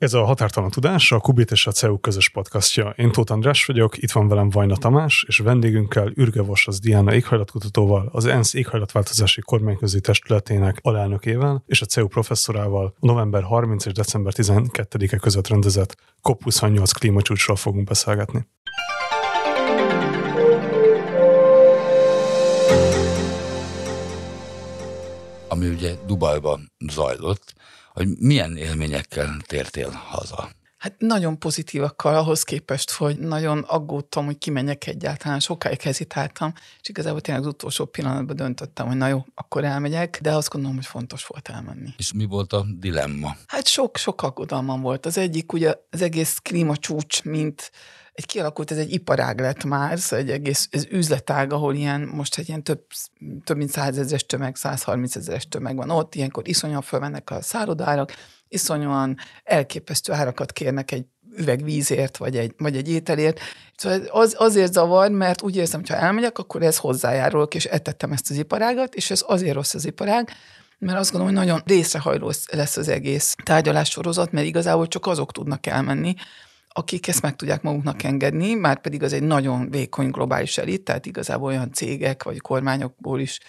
Ez a Határtalan Tudás, a Kubit és a CEU közös podcastja. Én Tóth András vagyok, itt van velem Vajna Tamás, és vendégünkkel Ürge az Diana éghajlatkutatóval, az ENSZ éghajlatváltozási kormányközi testületének alelnökével és a CEU professzorával november 30 és december 12-e között rendezett COP28 klímacsúcsról fogunk beszélgetni. Ami ugye Dubajban zajlott, hogy milyen élményekkel tértél haza? Hát nagyon pozitívakkal ahhoz képest, hogy nagyon aggódtam, hogy kimenjek egyáltalán, sokáig hezitáltam, és igazából tényleg az utolsó pillanatban döntöttem, hogy na jó, akkor elmegyek, de azt gondolom, hogy fontos volt elmenni. És mi volt a dilemma? Hát sok, sok aggodalmam volt. Az egyik ugye az egész klímacsúcs, mint egy kialakult, ez egy iparág lett már, szóval egy egész ez üzletág, ahol ilyen, most egy ilyen több, több mint százezres tömeg, 130 ezeres tömeg van ott, ilyenkor iszonyan fölmennek a szállodárak, iszonyúan elképesztő árakat kérnek egy üveg vízért, vagy egy, vagy egy ételért. Szóval az, azért zavar, mert úgy érzem, hogy ha elmegyek, akkor ez hozzájárulok, és etettem ezt az iparágat, és ez azért rossz az iparág, mert azt gondolom, hogy nagyon részrehajló lesz az egész tárgyalássorozat, mert igazából csak azok tudnak elmenni, akik ezt meg tudják maguknak engedni, már pedig az egy nagyon vékony globális elit, tehát igazából olyan cégek vagy kormányokból is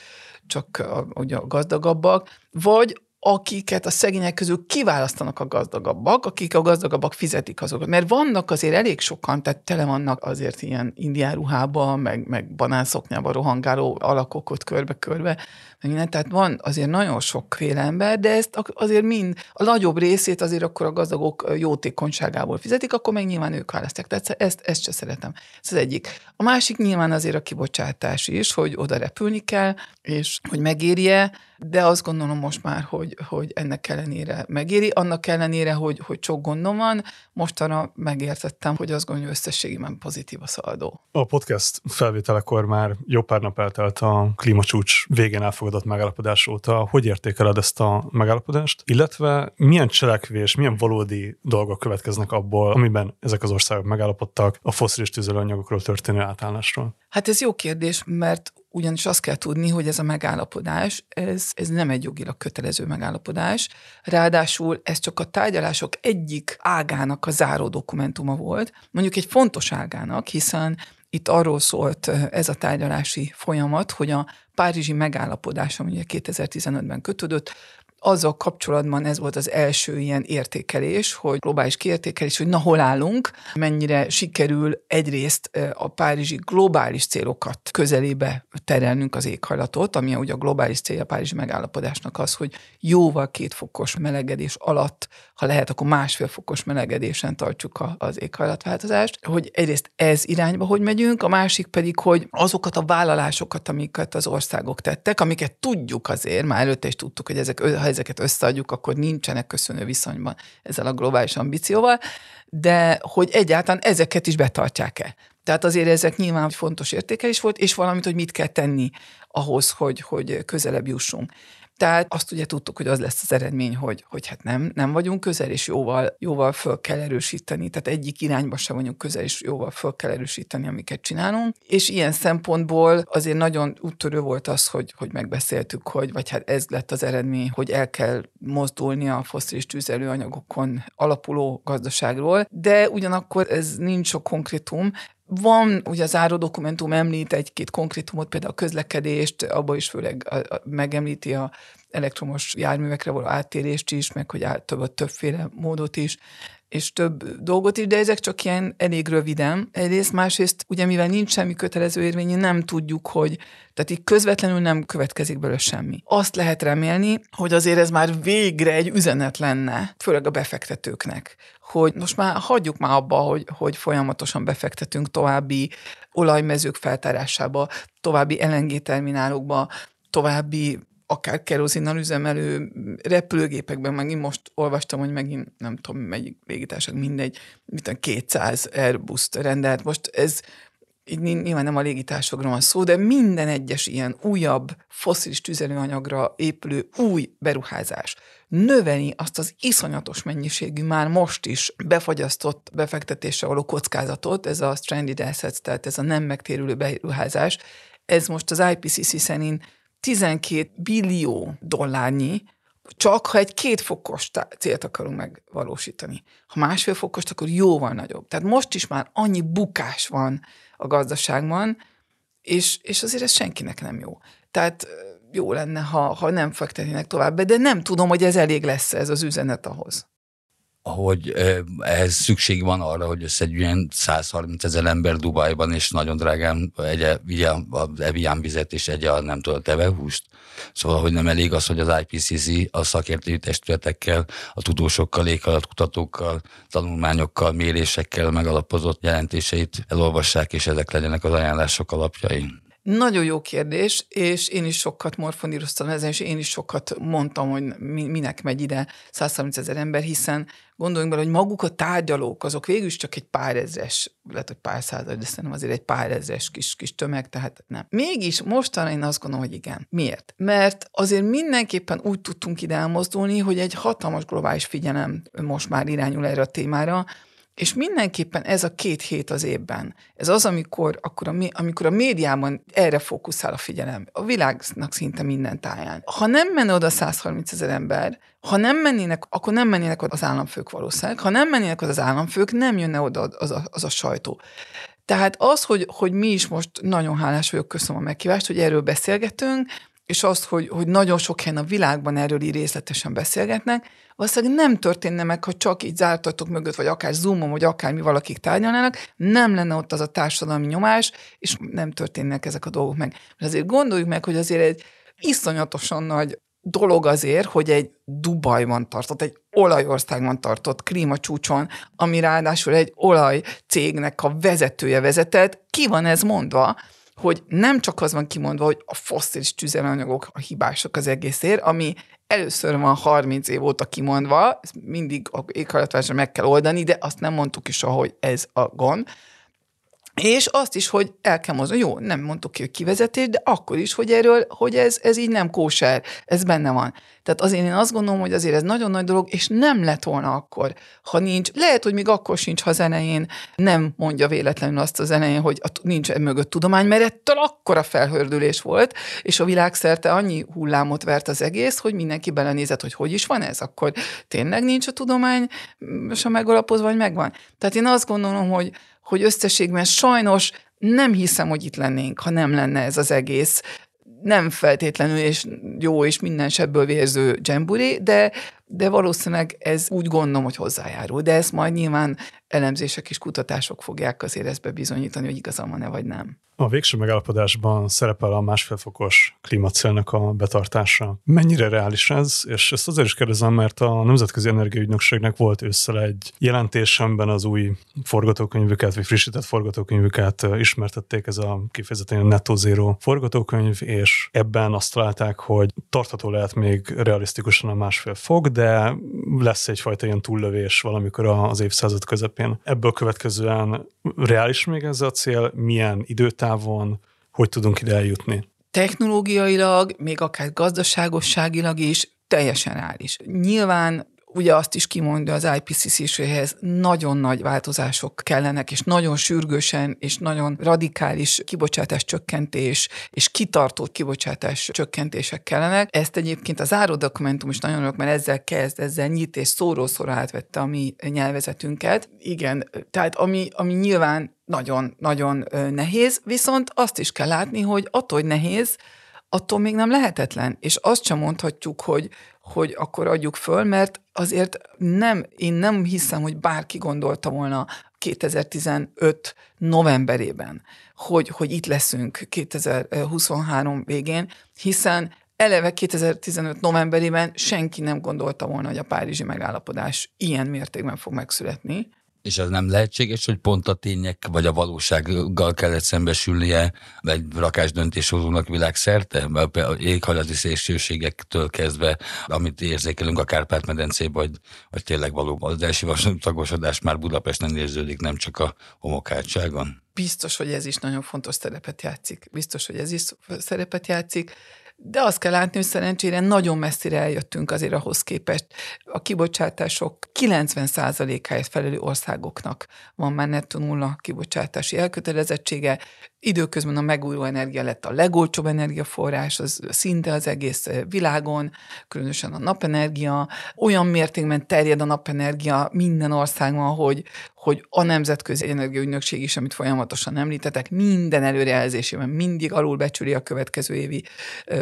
csak a, ugye a gazdagabbak, vagy akiket a szegények közül kiválasztanak a gazdagabbak, akik a gazdagabbak fizetik azokat. Mert vannak azért elég sokan, tehát tele vannak azért ilyen indián ruhában, meg, meg banánszoknyában rohangáló alakok ott körbe-körbe, minden, tehát van azért nagyon sokféle ember, de ezt azért mind, a nagyobb részét azért akkor a gazdagok jótékonyságából fizetik, akkor meg nyilván ők választják. Tehát ezt, ezt se szeretem. Ez az egyik. A másik nyilván azért a kibocsátás is, hogy oda repülni kell, és hogy megérje, de azt gondolom most már, hogy, hogy ennek ellenére megéri, annak ellenére, hogy, hogy sok gondom van, mostanra megértettem, hogy azt gondolom, hogy összességében pozitív a szaldó. A podcast felvételekor már jó pár nap eltelt a klímacsúcs végén elfogadott megállapodás óta. Hogy értékeled ezt a megállapodást? Illetve milyen cselekvés, milyen valódi dolgok következnek abból, amiben ezek az országok megállapodtak a foszilis tüzelőanyagokról történő átállásról? Hát ez jó kérdés, mert ugyanis azt kell tudni, hogy ez a megállapodás, ez, ez nem egy jogilag kötelező megállapodás, ráadásul ez csak a tárgyalások egyik ágának a záró dokumentuma volt, mondjuk egy fontos ágának, hiszen itt arról szólt ez a tárgyalási folyamat, hogy a Párizsi megállapodás, ami ugye 2015-ben kötődött, azzal kapcsolatban ez volt az első ilyen értékelés, hogy globális kiértékelés, hogy na hol állunk, mennyire sikerül egyrészt a párizsi globális célokat közelébe terelnünk az éghajlatot, ami ugye a globális célja a párizsi megállapodásnak az, hogy jóval két fokos melegedés alatt, ha lehet, akkor másfél fokos melegedésen tartsuk az éghajlatváltozást, hogy egyrészt ez irányba hogy megyünk, a másik pedig, hogy azokat a vállalásokat, amiket az országok tettek, amiket tudjuk azért, már előtte is tudtuk, hogy ezek, ezeket összeadjuk, akkor nincsenek köszönő viszonyban ezzel a globális ambícióval, de hogy egyáltalán ezeket is betartják-e. Tehát azért ezek nyilván fontos értékelés volt, és valamit, hogy mit kell tenni ahhoz, hogy, hogy közelebb jussunk. Tehát azt ugye tudtuk, hogy az lesz az eredmény, hogy, hogy hát nem, nem vagyunk közel, és jóval, jóval föl kell erősíteni. Tehát egyik irányba sem vagyunk közel, és jóval föl kell erősíteni, amiket csinálunk. És ilyen szempontból azért nagyon úttörő volt az, hogy, hogy megbeszéltük, hogy vagy hát ez lett az eredmény, hogy el kell mozdulni a foszilis tüzelőanyagokon alapuló gazdaságról, de ugyanakkor ez nincs sok konkrétum, van, ugye az áró dokumentum említ egy-két konkrétumot, például a közlekedést, abban is főleg a, a, megemlíti a elektromos járművekre való áttérést is, meg hogy át, több, többféle módot is, és több dolgot is, de ezek csak ilyen elég röviden. Egyrészt, másrészt, ugye mivel nincs semmi kötelező érvényű, nem tudjuk, hogy, tehát így közvetlenül nem következik belőle semmi. Azt lehet remélni, hogy azért ez már végre egy üzenet lenne, főleg a befektetőknek, hogy most már hagyjuk már abba, hogy, hogy folyamatosan befektetünk további olajmezők feltárásába, további LNG terminálokba, további akár kerozinnal üzemelő repülőgépekben, megint most olvastam, hogy megint nem tudom, melyik légitársaság, mindegy, mit 200 Airbus-t rendelt. Most ez így nyilván nem a légitársaságról van szó, de minden egyes ilyen újabb foszilis tüzelőanyagra épülő új beruházás növeli azt az iszonyatos mennyiségű, már most is befagyasztott befektetésre való kockázatot, ez a stranded assets, tehát ez a nem megtérülő beruházás, ez most az IPCC szerint 12 billió dollárnyi, csak ha egy két fokos célt akarunk megvalósítani. Ha másfél fokost, akkor jóval nagyobb. Tehát most is már annyi bukás van a gazdaságban, és, és azért ez senkinek nem jó. Tehát jó lenne, ha, ha nem fektetnének tovább, de nem tudom, hogy ez elég lesz ez az üzenet ahhoz hogy ehhez szükség van arra, hogy összegyűjjön 130 ezer ember Dubajban, és nagyon drágán egye, vigye az Evian vizet, és egye a nem tudod, tevehúst. Szóval, hogy nem elég az, hogy az IPCC a szakértői testületekkel, a tudósokkal, éghajlatkutatókkal, tanulmányokkal, mérésekkel megalapozott jelentéseit elolvassák, és ezek legyenek az ajánlások alapjai. Nagyon jó kérdés, és én is sokat morfoníroztam ezen, és én is sokat mondtam, hogy minek megy ide 130 ezer ember, hiszen gondoljunk bele, hogy maguk a tárgyalók, azok végül csak egy pár ezres, lehet, hogy pár század, de szerintem azért egy pár ezres kis, kis tömeg, tehát nem. Mégis mostanra én azt gondolom, hogy igen. Miért? Mert azért mindenképpen úgy tudtunk ide elmozdulni, hogy egy hatalmas globális figyelem most már irányul erre a témára, és mindenképpen ez a két hét az évben, ez az, amikor, akkor a, amikor a médiában erre fókuszál a figyelem, a világnak szinte minden táján. Ha nem menne oda 130 ezer ember, ha nem mennének, akkor nem mennének oda az államfők valószínűleg, ha nem mennének oda az államfők, nem jönne oda az a, az a sajtó. Tehát az, hogy, hogy mi is most nagyon hálás vagyok, köszönöm a meghívást, hogy erről beszélgetünk, és azt, hogy, hogy nagyon sok helyen a világban erről így részletesen beszélgetnek, valószínűleg nem történne meg, ha csak így zártatok mögött, vagy akár Zoomon, vagy akár mi valakik tárgyalnának, nem lenne ott az a társadalmi nyomás, és nem történnek ezek a dolgok meg. De azért gondoljuk meg, hogy azért egy iszonyatosan nagy dolog azért, hogy egy Dubajban tartott, egy olajországban tartott klímacsúcson, ami ráadásul egy olajcégnek a vezetője vezetett, ki van ez mondva, hogy nem csak az van kimondva, hogy a fosszilis tüzelőanyagok a hibások az egészért, ami először van 30 év óta kimondva, ezt mindig a éghajlatváltozásra meg kell oldani, de azt nem mondtuk is, hogy ez a gond. És azt is, hogy el kell mozdulni, jó, nem mondtuk ki, hogy kivezetés, de akkor is, hogy erről, hogy ez, ez így nem kóser, ez benne van. Tehát azért én azt gondolom, hogy azért ez nagyon nagy dolog, és nem lett volna akkor, ha nincs. Lehet, hogy még akkor sincs, ha az elején nem mondja véletlenül azt az elején, hogy nincs mögött tudomány, mert ettől akkora felhördülés volt, és a világszerte annyi hullámot vert az egész, hogy mindenki belenézett, hogy hogy is van ez, akkor tényleg nincs a tudomány, és a megalapozva, vagy megvan. Tehát én azt gondolom, hogy hogy összességben sajnos nem hiszem, hogy itt lennénk, ha nem lenne ez az egész. Nem feltétlenül és jó és minden sebből vérző dzsemburi, de, de valószínűleg ez úgy gondolom, hogy hozzájárul. De ezt majd nyilván elemzések és kutatások fogják azért ezt bebizonyítani, hogy igazam van-e vagy nem. A végső megállapodásban szerepel a másfél fokos klímacélnek a betartása. Mennyire reális ez? És ezt azért is kérdezem, mert a Nemzetközi Energiaügynökségnek volt ősszel egy jelentés, amiben az új forgatókönyvüket, vagy frissített forgatókönyvüket ismertették, ez a kifejezetten netto zero forgatókönyv, és ebben azt találták, hogy tartható lehet még realisztikusan a másfél fok, de lesz egyfajta ilyen túllövés valamikor az évszázad közepén. Ebből következően reális még ez a cél? Milyen időtávon? Hogy tudunk ide eljutni? Technológiailag, még akár gazdaságosságilag is teljesen reális. Nyilván ugye azt is kimondja az IPCC-séhez, nagyon nagy változások kellenek, és nagyon sürgősen, és nagyon radikális kibocsátás csökkentés, és kitartó kibocsátás csökkentések kellenek. Ezt egyébként az áró dokumentum is nagyon örök, mert ezzel kezd, ezzel nyit és szóról-szóra átvette a mi nyelvezetünket. Igen, tehát ami, ami nyilván nagyon-nagyon nehéz, viszont azt is kell látni, hogy attól, hogy nehéz, attól még nem lehetetlen. És azt sem mondhatjuk, hogy, hogy akkor adjuk föl, mert azért nem, én nem hiszem, hogy bárki gondolta volna 2015 novemberében, hogy, hogy itt leszünk 2023 végén, hiszen eleve 2015 novemberében senki nem gondolta volna, hogy a Párizsi megállapodás ilyen mértékben fog megszületni. És az nem lehetséges, hogy pont a tények vagy a valósággal kellett szembesülnie egy rakás döntéshozónak világszerte? Éghajlati szélsőségektől kezdve, amit érzékelünk a Kárpát-medencében, vagy, vagy tényleg valóban az első tagosodás már Budapesten érződik, nem csak a homokátságon? Biztos, hogy ez is nagyon fontos szerepet játszik. Biztos, hogy ez is szerepet játszik de azt kell látni, hogy szerencsére nagyon messzire eljöttünk azért ahhoz képest. A kibocsátások 90%-áért felelő országoknak van már nettó nulla kibocsátási elkötelezettsége, Időközben a megújuló energia lett a legolcsóbb energiaforrás, az szinte az egész világon, különösen a napenergia. Olyan mértékben terjed a napenergia minden országban, hogy, hogy a Nemzetközi Energiaügynökség is, amit folyamatosan említetek, minden előrejelzésében mindig alulbecsüli a következő évi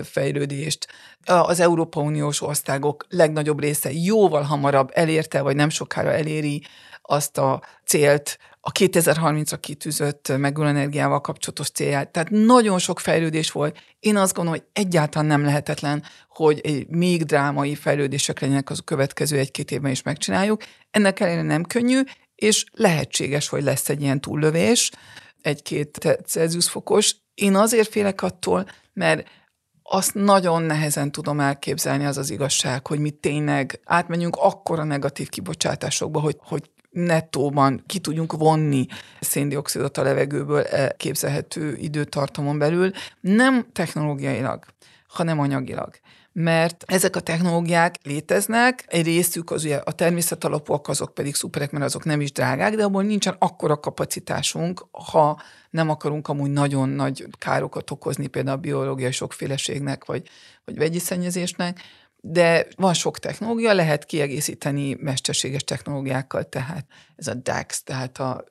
fejlődést. Az Európa Uniós országok legnagyobb része jóval hamarabb elérte, vagy nem sokára eléri azt a célt, a 2030-ra kitűzött megújuló energiával kapcsolatos célját. Tehát nagyon sok fejlődés volt. Én azt gondolom, hogy egyáltalán nem lehetetlen, hogy még drámai fejlődések legyenek az a következő egy-két évben is megcsináljuk. Ennek ellenére nem könnyű, és lehetséges, hogy lesz egy ilyen túllövés, egy-két Celsius fokos. Én azért félek attól, mert azt nagyon nehezen tudom elképzelni, az az igazság, hogy mi tényleg átmenjünk akkora negatív kibocsátásokba, hogy, hogy nettóban ki tudjunk vonni széndiokszidot a levegőből e képzelhető időtartamon belül, nem technológiailag, hanem anyagilag. Mert ezek a technológiák léteznek, egy részük az ugye a természet alapúak, azok pedig szuperek, mert azok nem is drágák, de abból nincsen akkora kapacitásunk, ha nem akarunk amúgy nagyon nagy károkat okozni például a biológiai sokféleségnek, vagy, vagy vegyi szennyezésnek, de van sok technológia, lehet kiegészíteni mesterséges technológiákkal, tehát ez a DAX, tehát a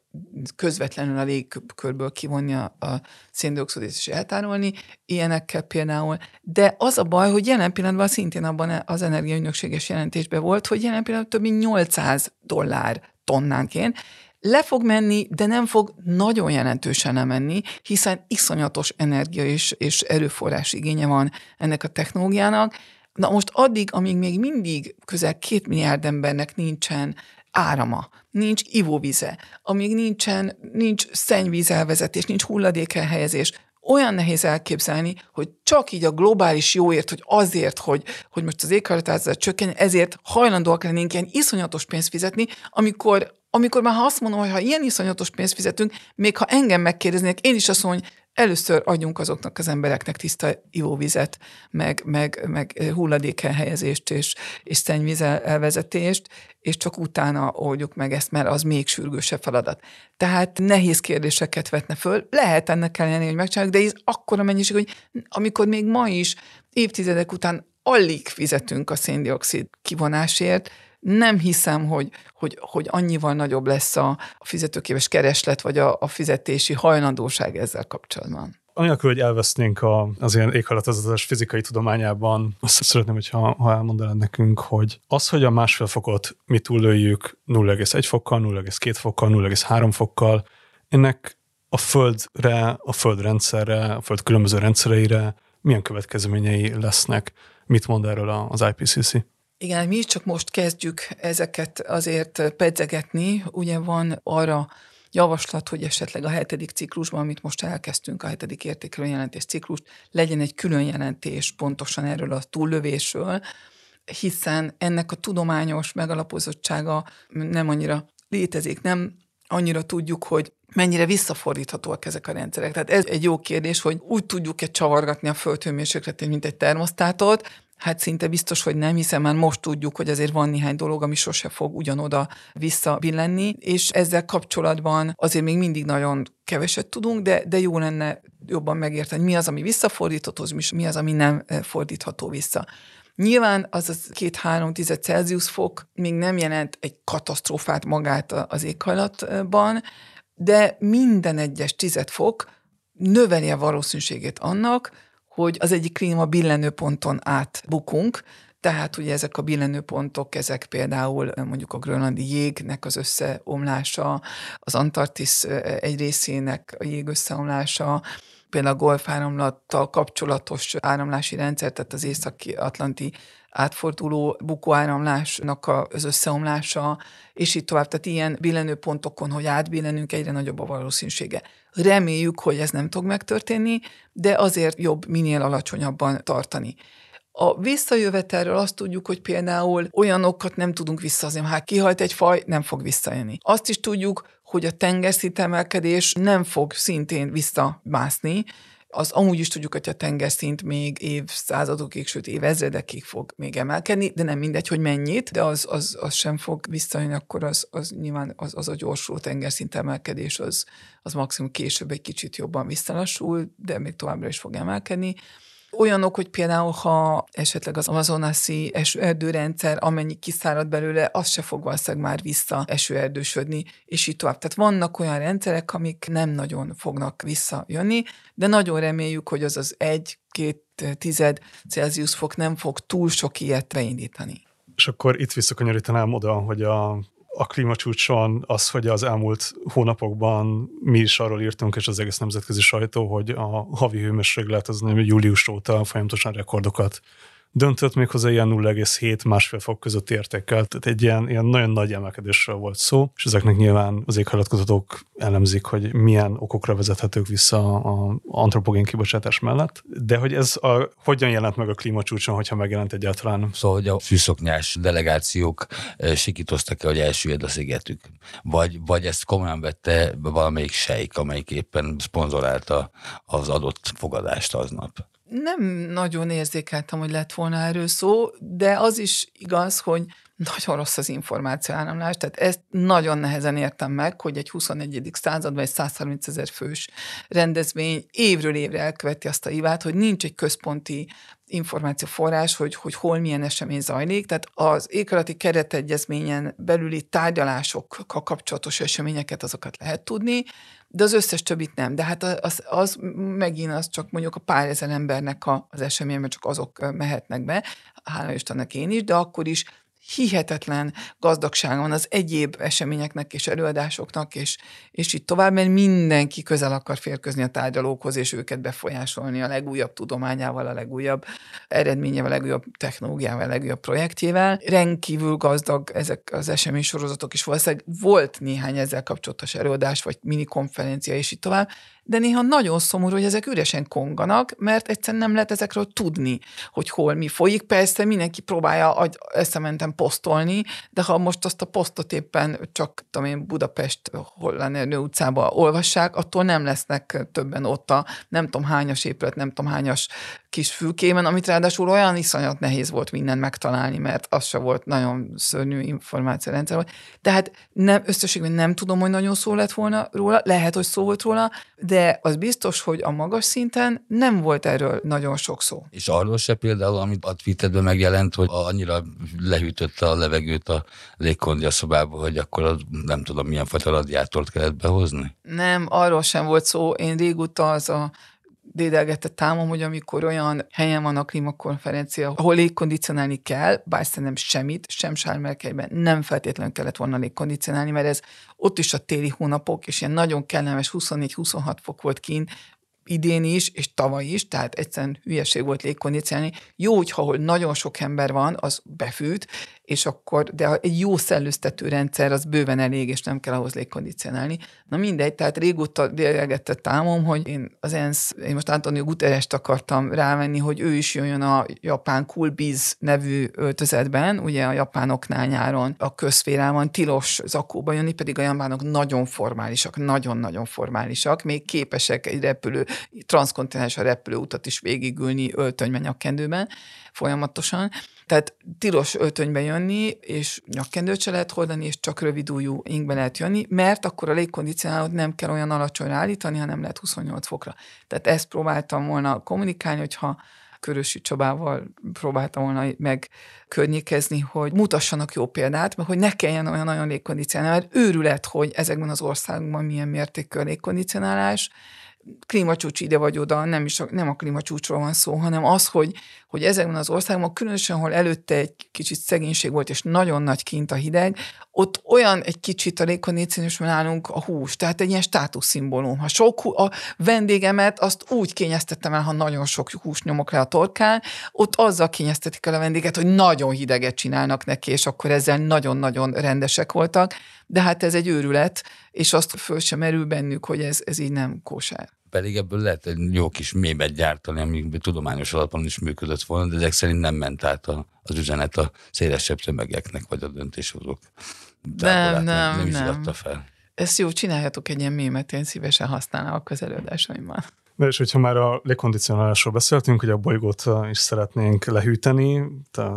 közvetlenül a légkörből kivonni a, a széndiokszidot és eltárolni, ilyenekkel például. De az a baj, hogy jelen pillanatban szintén abban az energiaügynökséges jelentésben volt, hogy jelen pillanatban több mint 800 dollár tonnánként, le fog menni, de nem fog nagyon jelentősen lemenni, hiszen iszonyatos energia és, és erőforrás igénye van ennek a technológiának, Na most addig, amíg még mindig közel két milliárd embernek nincsen árama, nincs ivóvize, amíg nincsen, nincs szennyvíz elvezetés, nincs hulladékelhelyezés, olyan nehéz elképzelni, hogy csak így a globális jóért, hogy azért, hogy, hogy most az éghajlatváltozás csökken, ezért hajlandóak lennénk ilyen iszonyatos pénzt fizetni, amikor amikor már ha azt mondom, hogy ha ilyen iszonyatos pénzt fizetünk, még ha engem megkérdeznék, én is azt mondom, hogy először adjunk azoknak az embereknek tiszta ivóvizet, meg, meg, meg hulladékelhelyezést és, és szennyvíz elvezetést, és csak utána oldjuk meg ezt, mert az még sürgősebb feladat. Tehát nehéz kérdéseket vetne föl. Lehet ennek ellenére, hogy megcsináljuk, de ez akkora mennyiség, hogy amikor még ma is évtizedek után alig fizetünk a széndiokszid kivonásért, nem hiszem, hogy, hogy, hogy annyival nagyobb lesz a, a fizetőképes kereslet, vagy a, a fizetési hajlandóság ezzel kapcsolatban. Anélkül, hogy elvesznénk a, az ilyen éghajlatozatás fizikai tudományában, azt szeretném, hogyha, ha elmondanád nekünk, hogy az, hogy a másfél fokot mi túllőjük 0,1 fokkal, 0,2 fokkal, 0,3 fokkal, ennek a Földre, a Földrendszerre, a Föld különböző rendszereire milyen következményei lesznek? Mit mond erről az IPCC? Igen, mi csak most kezdjük ezeket azért pedzegetni. Ugye van arra javaslat, hogy esetleg a hetedik ciklusban, amit most elkezdtünk, a hetedik értékelő jelentés ciklust, legyen egy külön jelentés pontosan erről a túllövésről, hiszen ennek a tudományos megalapozottsága nem annyira létezik, nem annyira tudjuk, hogy mennyire visszafordíthatóak ezek a rendszerek. Tehát ez egy jó kérdés, hogy úgy tudjuk-e csavargatni a földhőmérsékletét, mint egy termosztátot, Hát szinte biztos, hogy nem, hiszen már most tudjuk, hogy azért van néhány dolog, ami sose fog ugyanoda visszabillenni, és ezzel kapcsolatban azért még mindig nagyon keveset tudunk, de, de jó lenne jobban megérteni, mi az, ami visszafordítható, és mi az, ami nem eh, fordítható vissza. Nyilván az az két-három tized Celsius fok még nem jelent egy katasztrófát magát az éghajlatban, de minden egyes tized fok növeli a valószínűségét annak, hogy az egyik klíma billenőponton átbukunk, tehát ugye ezek a billenőpontok, ezek például mondjuk a grönlandi jégnek az összeomlása, az Antarktisz egy részének a jég összeomlása, például a golfáramlattal kapcsolatos áramlási rendszer, tehát az északi-atlanti átforduló bukóáramlásnak az összeomlása, és így tovább. Tehát ilyen billenőpontokon, hogy átbillenünk, egyre nagyobb a valószínűsége. Reméljük, hogy ez nem fog megtörténni, de azért jobb minél alacsonyabban tartani. A visszajövetelről azt tudjuk, hogy például olyanokat nem tudunk visszahozni. Ha kihalt egy faj, nem fog visszajönni. Azt is tudjuk, hogy a tengerszint emelkedés nem fog szintén visszamászni, Az amúgy is tudjuk, hogy a tengerszint még évszázadokig, sőt évezredekig fog még emelkedni, de nem mindegy, hogy mennyit, de az, az, az sem fog visszajönni, akkor az, az nyilván az, az a gyorsuló tengerszint emelkedés, az, az maximum később egy kicsit jobban visszalassul, de még továbbra is fog emelkedni. Olyanok, hogy például, ha esetleg az amazonaszi esőerdőrendszer, amennyi kiszárad belőle, az se fog valószínűleg már vissza esőerdősödni, és így tovább. Tehát vannak olyan rendszerek, amik nem nagyon fognak visszajönni, de nagyon reméljük, hogy az az egy-két tized Celsius fok nem fog túl sok ilyet beindítani. És akkor itt visszakanyarítanám oda, hogy a a klímacsúcson az, hogy az elmúlt hónapokban mi is arról írtunk, és az egész nemzetközi sajtó, hogy a havi hőmérséklet az nem július óta folyamatosan rekordokat döntött méghozzá ilyen 0,7 másfél fok között értékkel, tehát egy ilyen, ilyen nagyon nagy emelkedésről volt szó, és ezeknek nyilván az éghajlatkutatók elemzik, hogy milyen okokra vezethetők vissza a antropogén kibocsátás mellett, de hogy ez a, hogyan jelent meg a klímacsúcson, hogyha megjelent egyáltalán? Szóval, hogy a fűszoknyás delegációk sikítoztak-e, hogy elsüllyed a szigetük? Vagy, vagy ezt komolyan vette valamelyik sejk, amelyik éppen szponzorálta az adott fogadást aznap? Nem nagyon érzékeltem, hogy lett volna erről szó, de az is igaz, hogy nagyon rossz az információ áramlás, tehát ezt nagyon nehezen értem meg, hogy egy 21. században egy 130 ezer fős rendezvény évről évre elköveti azt a hibát, hogy nincs egy központi információforrás, hogy, hogy hol milyen esemény zajlik. Tehát az éghajlati keretegyezményen belüli tárgyalásokkal kapcsolatos eseményeket azokat lehet tudni, de az összes többit nem. De hát az, az megint az csak mondjuk a pár ezer embernek a, az esemény, mert csak azok mehetnek be, hála Istennek én is, de akkor is hihetetlen gazdagság van az egyéb eseményeknek és előadásoknak, és, és így tovább, mert mindenki közel akar férközni a tárgyalókhoz, és őket befolyásolni a legújabb tudományával, a legújabb eredményével, a legújabb technológiával, a legújabb projektjével. Rendkívül gazdag ezek az esemény sorozatok is valószínűleg volt néhány ezzel kapcsolatos előadás, vagy mini konferencia, és így tovább, de néha nagyon szomorú, hogy ezek üresen konganak, mert egyszerűen nem lehet ezekről tudni, hogy hol mi folyik. Persze mindenki próbálja eszementem posztolni, de ha most azt a posztot éppen csak tudom én, Budapest Hollandernő utcába olvassák, attól nem lesznek többen ott a nem tudom hányas épület, nem tudom hányas kis fülkémen, amit ráadásul olyan iszonyat nehéz volt minden megtalálni, mert az se volt nagyon szörnyű információrendszer volt. Tehát nem, összességben nem tudom, hogy nagyon szó lett volna róla, lehet, hogy szó volt róla, de az biztos, hogy a magas szinten nem volt erről nagyon sok szó. És arról se például, amit a Twitterben megjelent, hogy annyira lehűtötte a levegőt a légkondja szobába, hogy akkor az, nem tudom, milyen fajta radiátort kellett behozni? Nem, arról sem volt szó. Én régóta az a dédelgetett támom, hogy amikor olyan helyen van a klímakonferencia, ahol légkondicionálni kell, bár szerintem semmit, sem sármelkelyben nem feltétlenül kellett volna légkondicionálni, mert ez ott is a téli hónapok, és ilyen nagyon kellemes 24-26 fok volt kint, idén is, és tavaly is, tehát egyszerűen hülyeség volt légkondicionálni. Jó, hogyha ahol nagyon sok ember van, az befűt, és akkor, de egy jó szellőztető rendszer az bőven elég, és nem kell ahhoz légkondicionálni. Na mindegy, tehát régóta délgetett támom, hogy én az ENSZ, én most Antonio Guterres-t akartam rávenni, hogy ő is jöjjön a japán Cool Biz nevű öltözetben, ugye a japánoknál nyáron a közférában tilos zakóba jönni, pedig a japánok nagyon formálisak, nagyon-nagyon formálisak, még képesek egy repülő, transzkontinens a repülőutat is végigülni öltönyben, nyakkendőben folyamatosan. Tehát tilos öltönybe jönni, és nyakkendőt se lehet hordani, és csak rövidújú inkbe lehet jönni, mert akkor a légkondicionálót nem kell olyan alacsonyra állítani, hanem lehet 28 fokra. Tehát ezt próbáltam volna kommunikálni, hogyha Körösi Csabával próbáltam volna meg környékezni, hogy mutassanak jó példát, mert hogy ne kelljen olyan nagyon légkondicionálni, mert őrület, hogy ezekben az országokban milyen mértékű a légkondicionálás, klímacsúcs ide vagy oda, nem, is a, nem a klímacsúcsról van szó, hanem az, hogy, hogy ezekben az országban, különösen, ahol előtte egy kicsit szegénység volt, és nagyon nagy kint a hideg, ott olyan egy kicsit a légkondíciós nálunk a hús, tehát egy ilyen státuszszimbólum. Ha sok a vendégemet, azt úgy kényeztettem el, ha nagyon sok hús nyomok le a torkán, ott azzal kényeztetik el a vendéget, hogy nagyon hideget csinálnak neki, és akkor ezzel nagyon-nagyon rendesek voltak, de hát ez egy őrület, és azt föl sem merül bennük, hogy ez, ez így nem kósár pedig ebből lehet egy jó kis mémet gyártani, ami tudományos alapon is működött volna, de ezek szerint nem ment át a, az üzenet a szélesebb tömegeknek, vagy a döntéshozók. Nem, nem, nem. nem. fel. Ezt jó, csinálhatok egy ilyen mémet, én szívesen használnám a közelőadásaimban. De és hogyha már a légkondicionálásról beszéltünk, hogy a bolygót is szeretnénk lehűteni,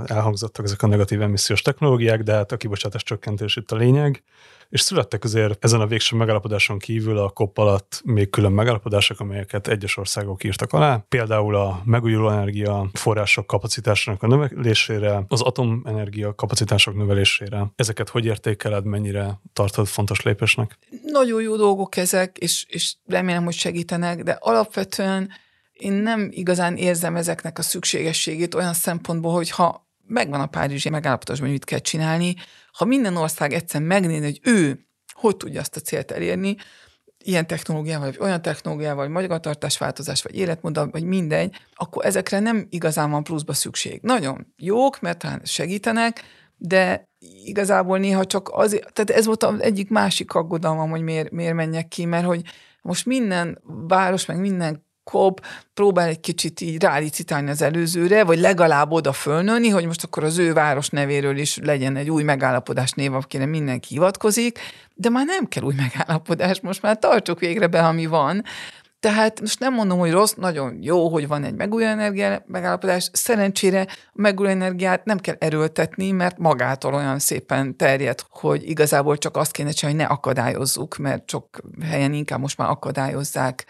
elhangzottak ezek a negatív emissziós technológiák, de hát a kibocsátás csökkentés itt a lényeg és születtek azért ezen a végső megállapodáson kívül a COP alatt még külön megállapodások, amelyeket egyes országok írtak alá, például a megújuló energia források kapacitásának a növelésére, az atomenergia kapacitások növelésére. Ezeket hogy értékeled, mennyire tartod fontos lépésnek? Nagyon jó dolgok ezek, és, és remélem, hogy segítenek, de alapvetően én nem igazán érzem ezeknek a szükségességét olyan szempontból, hogy ha megvan a Párizsi megállapodásban, hogy mit kell csinálni, ha minden ország egyszer megnézi, hogy ő hogy tudja azt a célt elérni, ilyen technológiával, vagy olyan technológiával, vagy magatartásváltozás, vagy életmód, vagy mindegy, akkor ezekre nem igazán van pluszba szükség. Nagyon jók, mert talán segítenek, de igazából néha csak az, tehát ez volt az egyik másik aggodalmam, hogy miért, miért menjek ki, mert hogy most minden város, meg minden kop próbál egy kicsit így rálicitálni az előzőre, vagy legalább oda fölnőni, hogy most akkor az ő város nevéről is legyen egy új megállapodás név, akire mindenki hivatkozik, de már nem kell új megállapodás, most már tartsuk végre be, ami van. Tehát most nem mondom, hogy rossz, nagyon jó, hogy van egy megújuló energia megállapodás. Szerencsére a megújuló energiát nem kell erőltetni, mert magától olyan szépen terjed, hogy igazából csak azt kéne csinálni, hogy ne akadályozzuk, mert sok helyen inkább most már akadályozzák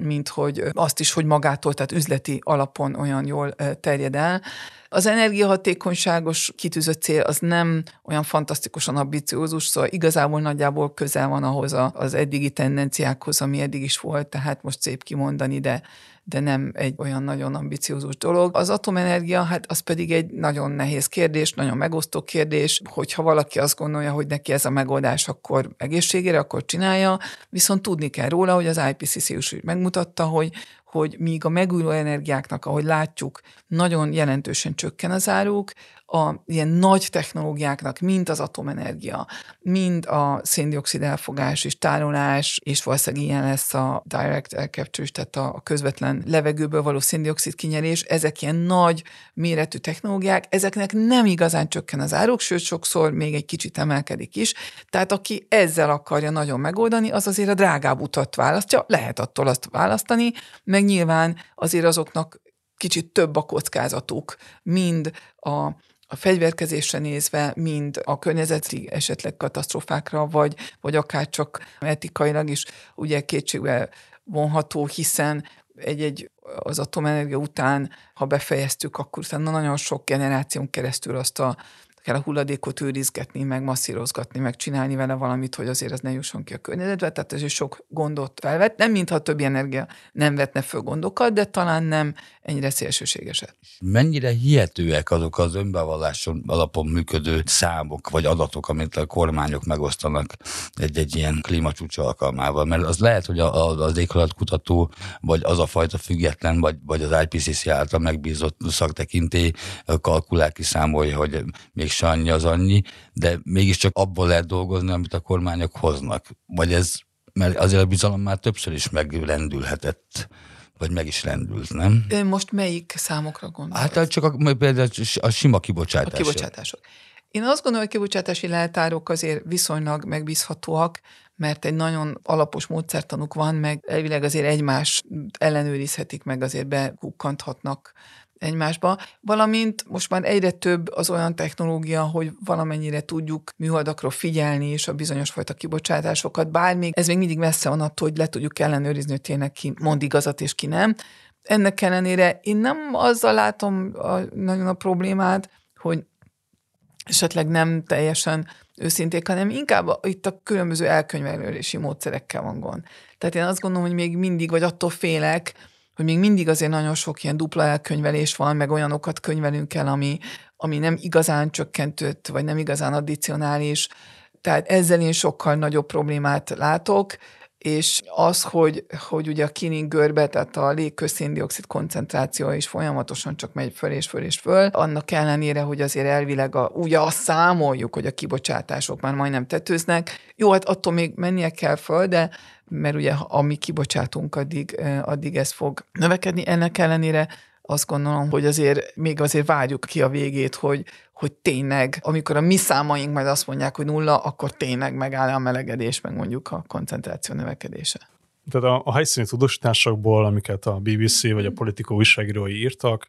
mint hogy azt is, hogy magától, tehát üzleti alapon olyan jól terjed el. Az energiahatékonyságos kitűzött cél az nem olyan fantasztikusan ambiciózus, szóval igazából nagyjából közel van ahhoz az eddigi tendenciákhoz, ami eddig is volt, tehát most szép kimondani, de de nem egy olyan nagyon ambiciózus dolog. Az atomenergia, hát az pedig egy nagyon nehéz kérdés, nagyon megosztó kérdés, hogyha valaki azt gondolja, hogy neki ez a megoldás, akkor egészségére, akkor csinálja, viszont tudni kell róla, hogy az IPCC is megmutatta, hogy hogy míg a megújuló energiáknak, ahogy látjuk, nagyon jelentősen csökken az áruk, a ilyen nagy technológiáknak, mint az atomenergia, mind a széndiokszid elfogás és tárolás, és valószínűleg ilyen lesz a direct air capture, tehát a közvetlen levegőből való széndiokszid kinyerés, ezek ilyen nagy méretű technológiák, ezeknek nem igazán csökken az áruk, sőt sokszor még egy kicsit emelkedik is. Tehát aki ezzel akarja nagyon megoldani, az azért a drágább utat választja, lehet attól azt választani, meg nyilván azért azoknak kicsit több a kockázatuk, mind a a fegyverkezésre nézve, mind a környezeti esetleg katasztrofákra, vagy, vagy akár csak etikailag is ugye kétségbe vonható, hiszen egy-egy az atomenergia után, ha befejeztük, akkor utána nagyon sok generáción keresztül azt a kell a hulladékot őrizgetni, meg masszírozgatni, meg csinálni vele valamit, hogy azért ez ne jusson ki a környezetbe, tehát ez is sok gondot felvet. Nem mintha többi energia nem vetne föl gondokat, de talán nem ennyire szélsőségeset. Mennyire hihetőek azok az önbevalláson alapon működő számok vagy adatok, amit a kormányok megosztanak egy-egy ilyen klímacsúcs alkalmával? Mert az lehet, hogy a, a, az éghajlatkutató, vagy az a fajta független, vagy, vagy az IPCC által megbízott szaktekintély kalkulál kiszámolja, hogy még se annyi az annyi, de mégiscsak abból lehet dolgozni, amit a kormányok hoznak. Vagy ez, mert azért a bizalom már többször is megrendülhetett vagy meg is rendült, nem? Ön most melyik számokra gondol? Hát csak a, például a sima kibocsátások. A kibocsátások. Én azt gondolom, hogy kibocsátási leltárok azért viszonylag megbízhatóak, mert egy nagyon alapos módszertanuk van, meg elvileg azért egymás ellenőrizhetik, meg azért bekukkanthatnak egymásba, valamint most már egyre több az olyan technológia, hogy valamennyire tudjuk műholdakról figyelni, és a bizonyos fajta kibocsátásokat, bár még ez még mindig messze van attól, hogy le tudjuk ellenőrizni, hogy tényleg ki mond igazat és ki nem. Ennek ellenére én nem azzal látom a, nagyon a problémát, hogy esetleg nem teljesen őszinték, hanem inkább itt a különböző elkönyvelési módszerekkel van gond. Tehát én azt gondolom, hogy még mindig, vagy attól félek, hogy még mindig azért nagyon sok ilyen dupla elkönyvelés van, meg olyanokat könyvelünk el, ami, ami nem igazán csökkentőt, vagy nem igazán addicionális. Tehát ezzel én sokkal nagyobb problémát látok, és az, hogy, hogy ugye a kining görbe, tehát a légközszéndiokszid koncentráció is folyamatosan csak megy föl és föl és föl, annak ellenére, hogy azért elvileg a, ugye azt számoljuk, hogy a kibocsátások már majdnem tetőznek. Jó, hát attól még mennie kell föl, de mert ugye ami kibocsátunk, addig, addig ez fog növekedni. Ennek ellenére azt gondolom, hogy azért még azért várjuk ki a végét, hogy, hogy tényleg, amikor a mi számaink majd azt mondják, hogy nulla, akkor tényleg megáll a melegedés, meg mondjuk a koncentráció növekedése. Tehát a, a helyszíni tudósításokból, amiket a BBC vagy a Politico újságírói írtak,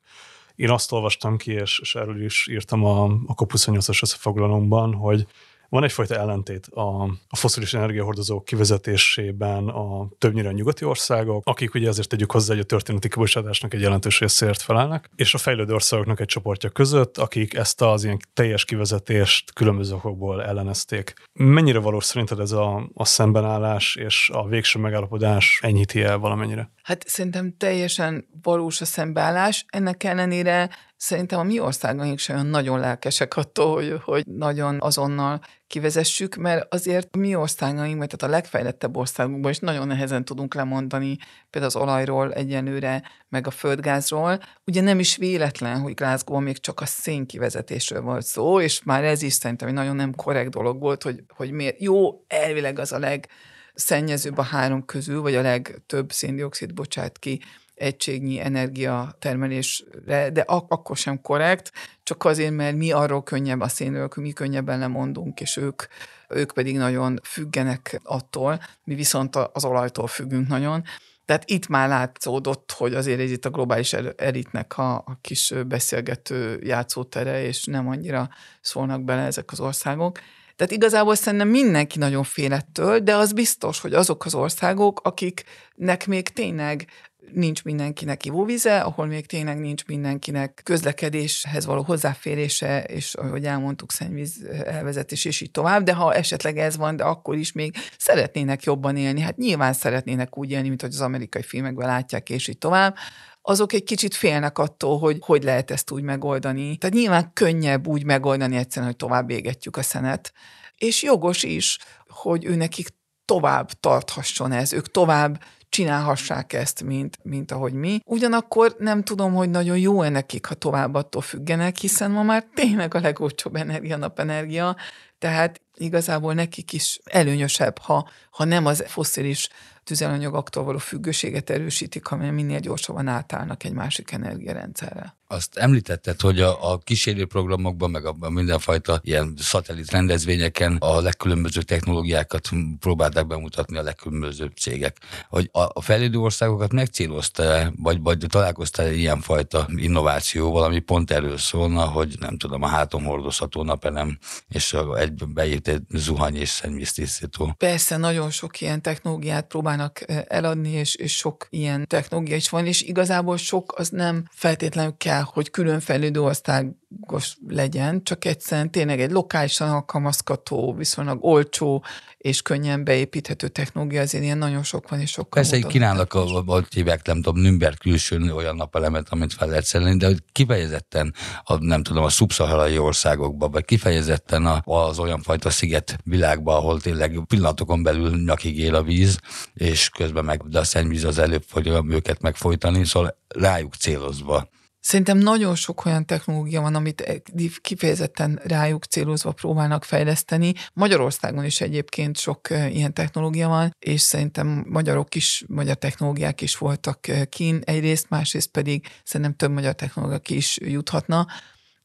én azt olvastam ki, és, és erről is írtam a, a COP28-as összefoglalónkban, hogy van egyfajta ellentét a, a foszilis energiahordozók kivezetésében a többnyire a nyugati országok, akik ugye azért tegyük hozzá, hogy a történeti kibocsátásnak egy jelentős részért felelnek, és a fejlődő országoknak egy csoportja között, akik ezt az ilyen teljes kivezetést különböző okokból ellenezték. Mennyire valós szerinted ez a, a szembenállás és a végső megállapodás enyhíti el valamennyire? Hát szerintem teljesen valós a szembeállás. Ennek ellenére szerintem a mi országaink sem olyan nagyon lelkesek attól, hogy, hogy nagyon azonnal kivezessük, mert azért a mi országaink, tehát a legfejlettebb országunkban is nagyon nehezen tudunk lemondani például az olajról egyenlőre, meg a földgázról. Ugye nem is véletlen, hogy Glasgow még csak a szénkivezetésről volt szó, és már ez is szerintem egy nagyon nem korrekt dolog volt, hogy, hogy miért. Jó, elvileg az a leg szennyezőbb a három közül, vagy a legtöbb széndiokszid bocsát ki egységnyi energiatermelésre, de ak- akkor sem korrekt, csak azért, mert mi arról könnyebb a szénről, mi könnyebben lemondunk, és ők, ők pedig nagyon függenek attól, mi viszont az olajtól függünk nagyon. Tehát itt már látszódott, hogy azért ez itt a globális elitnek a, a kis beszélgető játszótere, és nem annyira szólnak bele ezek az országok. Tehát igazából szerintem mindenki nagyon fél de az biztos, hogy azok az országok, akiknek még tényleg nincs mindenkinek ivóvize, ahol még tényleg nincs mindenkinek közlekedéshez való hozzáférése, és ahogy elmondtuk, szennyvíz elvezetés, és így tovább, de ha esetleg ez van, de akkor is még szeretnének jobban élni. Hát nyilván szeretnének úgy élni, mint hogy az amerikai filmekben látják, és így tovább azok egy kicsit félnek attól, hogy hogy lehet ezt úgy megoldani. Tehát nyilván könnyebb úgy megoldani egyszerűen, hogy tovább égetjük a szenet. És jogos is, hogy ő nekik tovább tarthasson ez, ők tovább csinálhassák ezt, mint, mint ahogy mi. Ugyanakkor nem tudom, hogy nagyon jó-e nekik, ha tovább attól függenek, hiszen ma már tényleg a legolcsóbb energia napenergia, tehát igazából nekik is előnyösebb, ha, ha nem az foszilis tüzelanyagoktól való függőséget erősítik, hanem minél gyorsabban átállnak egy másik energiarendszerre. Azt említetted, hogy a, a kísérő programokban, meg a, a mindenfajta ilyen szatellit rendezvényeken a legkülönbözőbb technológiákat próbálták bemutatni a legkülönbözőbb cégek. Hogy a, a fejlődő országokat megcélozta vagy, vagy találkoztál ilyenfajta innovációval, ami pont erről szólna, hogy nem tudom, a hátom hordozható napelem, és egy beírtett zuhany és szennyvíztisztító. Persze, nagyon sok ilyen technológiát próbálnak eladni, és, és sok ilyen technológia is van, és igazából sok az nem feltétlenül kell kell, hogy külön fejlődő országos legyen, csak egyszerűen tényleg egy lokálisan alkalmazható, viszonylag olcsó és könnyen beépíthető technológia, azért ilyen nagyon sok van, és sokkal Persze, hogy kínálnak a, hívják, nem tudom, Nürnberg külső olyan napelemet, amit fel lehet szerelni, de hogy kifejezetten, a, nem tudom, a szubszaharai országokban, vagy kifejezetten a, az olyan fajta sziget világban, ahol tényleg pillanatokon belül nyakig él a víz, és közben meg, de a szennyvíz az előbb fogja őket megfojtani, szóval rájuk célozva Szerintem nagyon sok olyan technológia van, amit kifejezetten rájuk célozva próbálnak fejleszteni. Magyarországon is egyébként sok ilyen technológia van, és szerintem magyarok is, magyar technológiák is voltak kín egyrészt, másrészt pedig szerintem több magyar technológia ki is juthatna.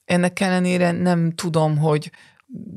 Ennek ellenére nem tudom, hogy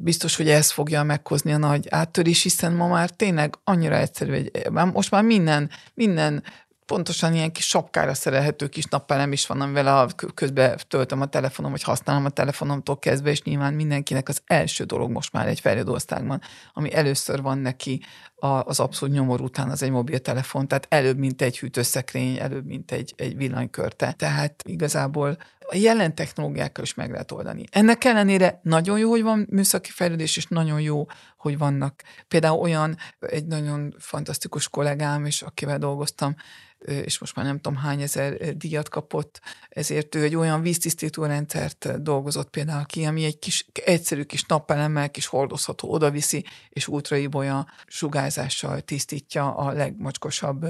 biztos, hogy ez fogja meghozni a nagy áttörés, hiszen ma már tényleg annyira egyszerű, hogy most már minden, minden pontosan ilyen kis sapkára szerelhető kis nappelem is van, amivel a, közben töltöm a telefonom, vagy használom a telefonomtól kezdve, és nyilván mindenkinek az első dolog most már egy fejlődő országban, ami először van neki az abszolút nyomor után az egy mobiltelefon, tehát előbb, mint egy hűtőszekrény, előbb, mint egy, egy villanykörte. Tehát igazából a jelen technológiákkal is meg lehet oldani. Ennek ellenére nagyon jó, hogy van műszaki fejlődés, és nagyon jó, hogy vannak például olyan, egy nagyon fantasztikus kollégám, és akivel dolgoztam, és most már nem tudom hány ezer díjat kapott, ezért ő egy olyan víztisztító rendszert dolgozott például ki, ami egy kis, egyszerű kis napelemmel, kis hordozható odaviszi, és ultraibolya sugárzással tisztítja a legmocskosabb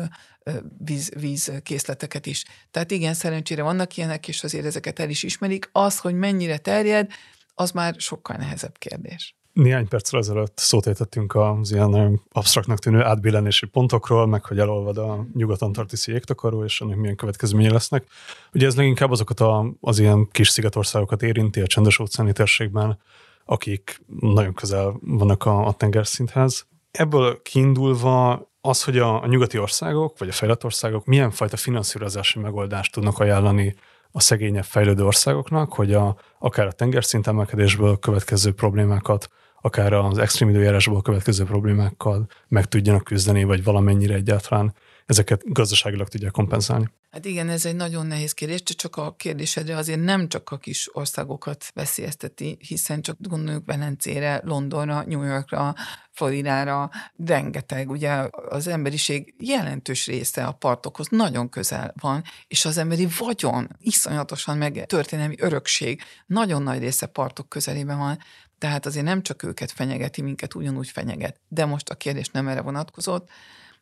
víz, vízkészleteket is. Tehát igen, szerencsére vannak ilyenek, és azért ezeket el is ismerik. Az, hogy mennyire terjed, az már sokkal nehezebb kérdés. Néhány perccel ezelőtt szót ejtettünk az ilyen nagyon absztraktnak tűnő átbillenési pontokról, meg hogy elolvad a nyugat-antarktiszi jégtakaró, és ennek milyen következményei lesznek. Ugye ez leginkább azokat a, az ilyen kis szigetországokat érinti a csendes óceáni térségben, akik nagyon közel vannak a, a tengerszinthez. Ebből kiindulva az, hogy a, a nyugati országok, vagy a fejlett országok milyen fajta finanszírozási megoldást tudnak ajánlani a szegényebb fejlődő országoknak, hogy a, akár a tengerszint emelkedésből következő problémákat, akár az extrém időjárásból következő problémákkal meg tudjanak küzdeni, vagy valamennyire egyáltalán ezeket gazdaságilag tudják kompenzálni. Hát igen, ez egy nagyon nehéz kérdés, csak a kérdésedre azért nem csak a kis országokat veszélyezteti, hiszen csak gondoljuk Velencére, Londonra, New Yorkra, Floridára, rengeteg, ugye az emberiség jelentős része a partokhoz nagyon közel van, és az emberi vagyon iszonyatosan meg történelmi örökség nagyon nagy része partok közelében van, tehát azért nem csak őket fenyegeti, minket ugyanúgy fenyeget. De most a kérdés nem erre vonatkozott,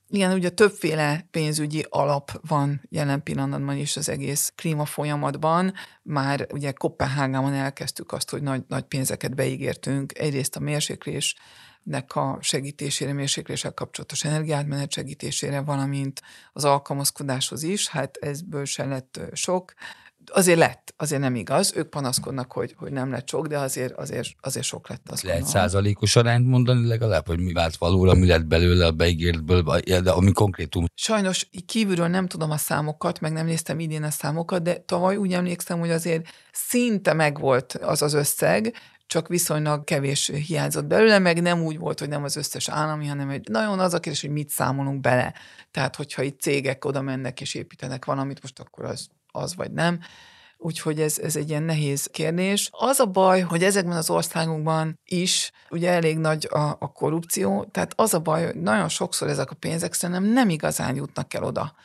igen, ugye többféle pénzügyi alap van jelen pillanatban is az egész klíma folyamatban. Már ugye Kopenhágában elkezdtük azt, hogy nagy, nagy pénzeket beígértünk. Egyrészt a mérséklés nek a segítésére, mérsékléssel kapcsolatos energiátmenet segítésére, valamint az alkalmazkodáshoz is, hát ezből se lett sok azért lett, azért nem igaz. Ők panaszkodnak, hogy, hogy nem lett sok, de azért, azért, azért sok lett. Azt Lehet gondolom. százalékos arányt mondani legalább, hogy mi vált valóra, mi lett belőle a beígértből, de ami konkrétum. Sajnos kívülről nem tudom a számokat, meg nem néztem idén a számokat, de tavaly úgy emlékszem, hogy azért szinte megvolt az az összeg, csak viszonylag kevés hiányzott belőle, meg nem úgy volt, hogy nem az összes állami, hanem egy nagyon az a kérdés, hogy mit számolunk bele. Tehát, hogyha itt cégek oda mennek és építenek valamit, most akkor az az vagy nem. Úgyhogy ez, ez egy ilyen nehéz kérdés. Az a baj, hogy ezekben az országokban is ugye elég nagy a, a korrupció, tehát az a baj, hogy nagyon sokszor ezek a pénzek szerintem nem igazán jutnak el oda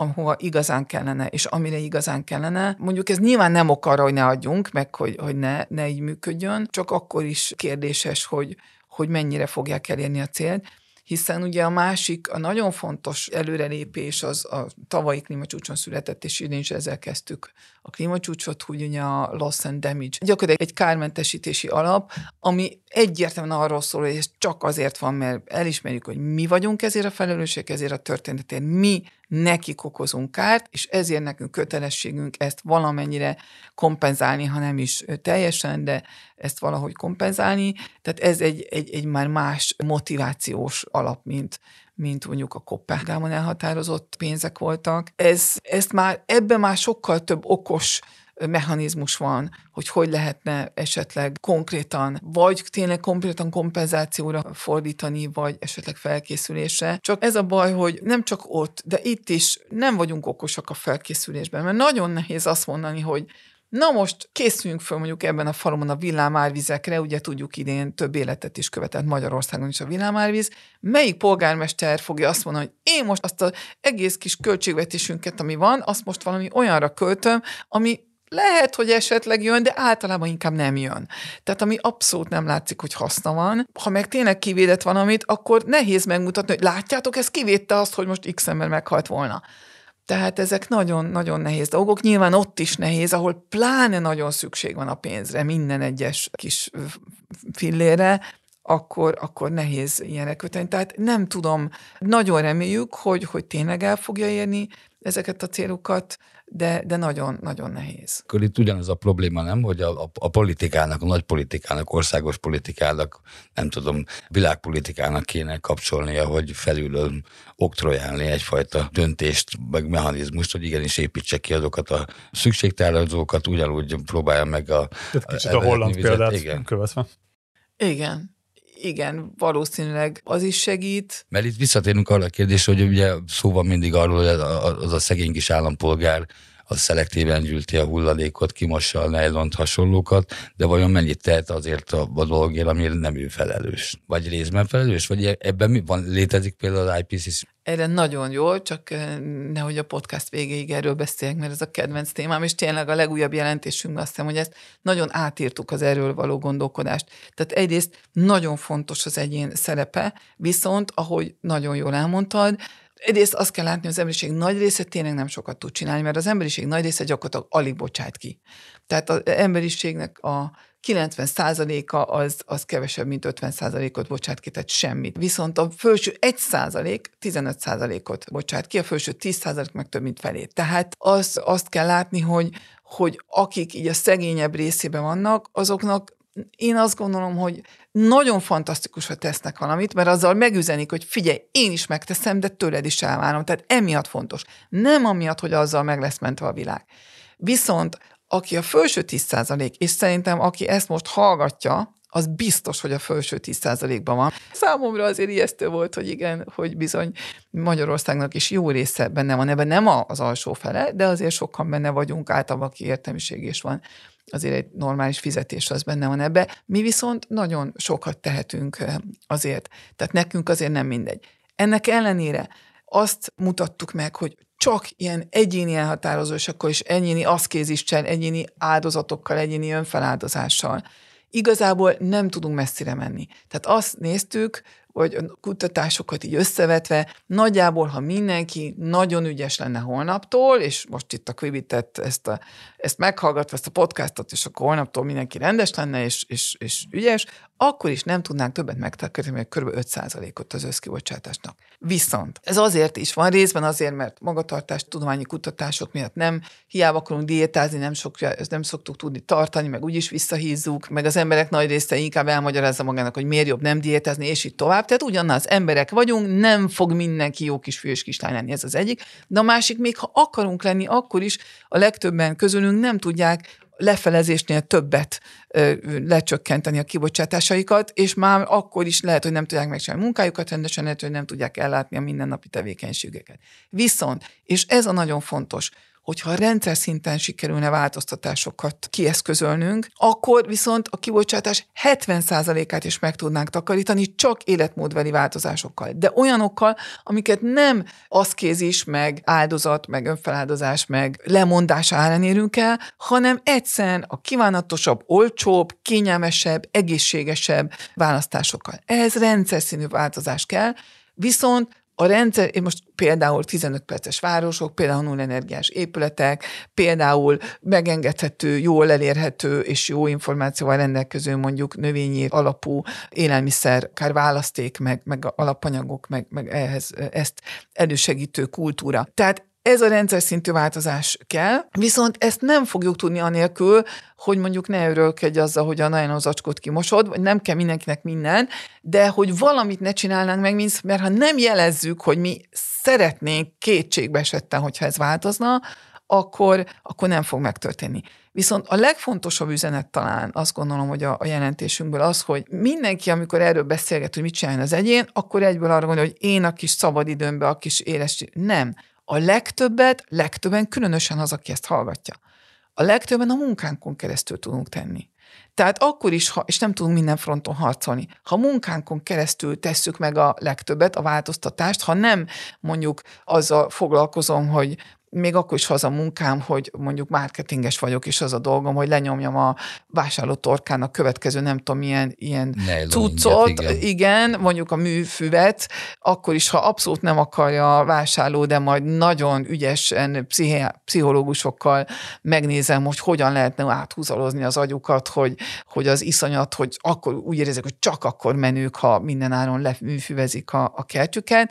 ahova igazán kellene, és amire igazán kellene. Mondjuk ez nyilván nem ok arra, hogy ne adjunk, meg hogy, hogy ne, ne így működjön, csak akkor is kérdéses, hogy, hogy mennyire fogják elérni a célt hiszen ugye a másik, a nagyon fontos előrelépés az a tavalyi klímacsúcson született, és idén is ezzel kezdtük a klímacsúcsot, hogy ugye a loss and damage. Gyakorlatilag egy kármentesítési alap, ami egyértelműen arról szól, hogy ez csak azért van, mert elismerjük, hogy mi vagyunk ezért a felelősség, ezért a történetért, mi nekik okozunk kárt, és ezért nekünk kötelességünk ezt valamennyire kompenzálni, ha nem is teljesen, de ezt valahogy kompenzálni. Tehát ez egy, egy, egy már más motivációs alap, mint, mint mondjuk a Kopenhágában elhatározott pénzek voltak. Ez, ezt már, ebben már sokkal több okos mechanizmus van, hogy hogy lehetne esetleg konkrétan, vagy tényleg konkrétan kompenzációra fordítani, vagy esetleg felkészülésre. Csak ez a baj, hogy nem csak ott, de itt is nem vagyunk okosak a felkészülésben, mert nagyon nehéz azt mondani, hogy Na most készüljünk föl mondjuk ebben a falumon a villámárvizekre, ugye tudjuk idén több életet is követett Magyarországon is a villámárvíz. Melyik polgármester fogja azt mondani, hogy én most azt az egész kis költségvetésünket, ami van, azt most valami olyanra költöm, ami lehet, hogy esetleg jön, de általában inkább nem jön. Tehát ami abszolút nem látszik, hogy haszna van. Ha meg tényleg kivédett valamit, akkor nehéz megmutatni, hogy látjátok, ez kivédte azt, hogy most X ember meghalt volna. Tehát ezek nagyon-nagyon nehéz dolgok. Nyilván ott is nehéz, ahol pláne nagyon szükség van a pénzre, minden egyes kis fillére, akkor, akkor nehéz ilyenre köteni. Tehát nem tudom, nagyon reméljük, hogy, hogy tényleg el fogja érni ezeket a célokat, de, de nagyon, nagyon nehéz. Akkor itt ugyanaz a probléma, nem, hogy a, a, a politikának, a nagy politikának, országos politikának, nem tudom, világpolitikának kéne kapcsolnia, hogy felülről oktrojálni egyfajta döntést, meg mechanizmust, hogy igenis építse ki azokat a szükségtározókat, ugyanúgy próbálja meg a... Tehát kicsit a, a holland vizet, példát igen. követve. Igen, igen, valószínűleg az is segít. Mert itt visszatérünk arra a kérdésre, hogy ugye szó van mindig arról, hogy az a szegény kis állampolgár az szelektíven gyűlti a hulladékot, kimossa a nejlont hasonlókat, de vajon mennyit tehet azért a, a dologért, amire nem ő felelős? Vagy részben felelős? Vagy ebben mi van? Létezik például az IPCC erre nagyon jó, csak eh, nehogy a podcast végéig erről beszéljek, mert ez a kedvenc témám, és tényleg a legújabb jelentésünkben azt hiszem, hogy ezt nagyon átírtuk az erről való gondolkodást. Tehát egyrészt nagyon fontos az egyén szerepe, viszont, ahogy nagyon jól elmondtad, Egyrészt azt kell látni, hogy az emberiség nagy része tényleg nem sokat tud csinálni, mert az emberiség nagy része gyakorlatilag alig bocsát ki. Tehát az emberiségnek a 90%-a az, az kevesebb, mint 50%-ot bocsát ki, tehát semmit. Viszont a felső 1% 15%-ot bocsát ki, a felső 10% meg több, mint felét. Tehát az, azt kell látni, hogy, hogy akik így a szegényebb részében vannak, azoknak én azt gondolom, hogy nagyon fantasztikus, hogy tesznek valamit, mert azzal megüzenik, hogy figyelj, én is megteszem, de tőled is elvárom. Tehát emiatt fontos. Nem amiatt, hogy azzal meg lesz mentve a világ. Viszont aki a felső 10% és szerintem aki ezt most hallgatja, az biztos, hogy a felső 10%-ban van. Számomra azért ijesztő volt, hogy igen, hogy bizony Magyarországnak is jó része benne van ebben, nem az alsó fele, de azért sokan benne vagyunk, általában aki értelmiség is van azért egy normális fizetés az benne van ebbe. Mi viszont nagyon sokat tehetünk azért. Tehát nekünk azért nem mindegy. Ennek ellenére azt mutattuk meg, hogy csak ilyen egyéni elhatározásokkal és egyéni aszkézissel, egyéni áldozatokkal, egyéni önfeláldozással igazából nem tudunk messzire menni. Tehát azt néztük, vagy a kutatásokat így összevetve, nagyjából, ha mindenki nagyon ügyes lenne holnaptól, és most itt a Quibitet ezt, a, ezt meghallgatva, ezt a podcastot, és akkor holnaptól mindenki rendes lenne, és, és, és ügyes, akkor is nem tudnánk többet megtakarítani, mert kb. 5%-ot az összkibocsátásnak. Viszont ez azért is van, részben azért, mert magatartás tudományi kutatások miatt nem, hiába akarunk diétázni, nem, sok, nem szoktuk tudni tartani, meg úgyis visszahízzuk, meg az emberek nagy része inkább elmagyarázza magának, hogy miért jobb nem diétázni, és így tovább. Tehát ugyanaz emberek vagyunk, nem fog mindenki jó kis fiú és kislány lenni, ez az egyik. De a másik, még ha akarunk lenni, akkor is a legtöbben közülünk nem tudják lefelezésnél többet ö, lecsökkenteni a kibocsátásaikat, és már akkor is lehet, hogy nem tudják megcsinálni munkájukat rendesen, lehet, hogy nem tudják ellátni a mindennapi tevékenységeket. Viszont, és ez a nagyon fontos, hogyha rendszer szinten sikerülne változtatásokat kieszközölnünk, akkor viszont a kibocsátás 70%-át is meg tudnánk takarítani csak életmódbeli változásokkal. De olyanokkal, amiket nem aszkézis, meg áldozat, meg önfeláldozás, meg lemondás árán érünk el, hanem egyszerűen a kívánatosabb, olcsóbb, kényelmesebb, egészségesebb választásokkal. Ehhez rendszer színű változás kell, Viszont a rendszer, én most például 15 perces városok, például nullenergiás épületek, például megengedhető, jól elérhető és jó információval rendelkező mondjuk növényi alapú élelmiszer, akár választék, meg, meg alapanyagok, meg, meg ehhez ezt elősegítő kultúra. Tehát ez a rendszer szintű változás kell, viszont ezt nem fogjuk tudni anélkül, hogy mondjuk ne örölkedj azzal, hogy a nagyon zacskót kimosod, vagy nem kell mindenkinek minden, de hogy valamit ne csinálnánk meg, mert ha nem jelezzük, hogy mi szeretnénk kétségbe esetten, hogyha ez változna, akkor, akkor nem fog megtörténni. Viszont a legfontosabb üzenet talán azt gondolom, hogy a, a jelentésünkből az, hogy mindenki, amikor erről beszélget, hogy mit csináljon az egyén, akkor egyből arra gondol, hogy én a kis szabadidőmbe, a kis éles... Nem a legtöbbet, legtöbben, különösen az, aki ezt hallgatja, a legtöbben a munkánkon keresztül tudunk tenni. Tehát akkor is, ha, és nem tudunk minden fronton harcolni, ha munkánkon keresztül tesszük meg a legtöbbet, a változtatást, ha nem mondjuk azzal foglalkozom, hogy még akkor is az a munkám, hogy mondjuk marketinges vagyok, és az a dolgom, hogy lenyomjam a vásárló torkának következő nem tudom milyen ilyen cuccot, igen. igen, mondjuk a műfüvet, akkor is, ha abszolút nem akarja a vásárló, de majd nagyon ügyesen pszichológusokkal megnézem, hogy hogyan lehetne áthúzalozni az agyukat, hogy, hogy az iszonyat, hogy akkor úgy érezzük, hogy csak akkor menők, ha minden áron leműfüvezik a, a kertjüket,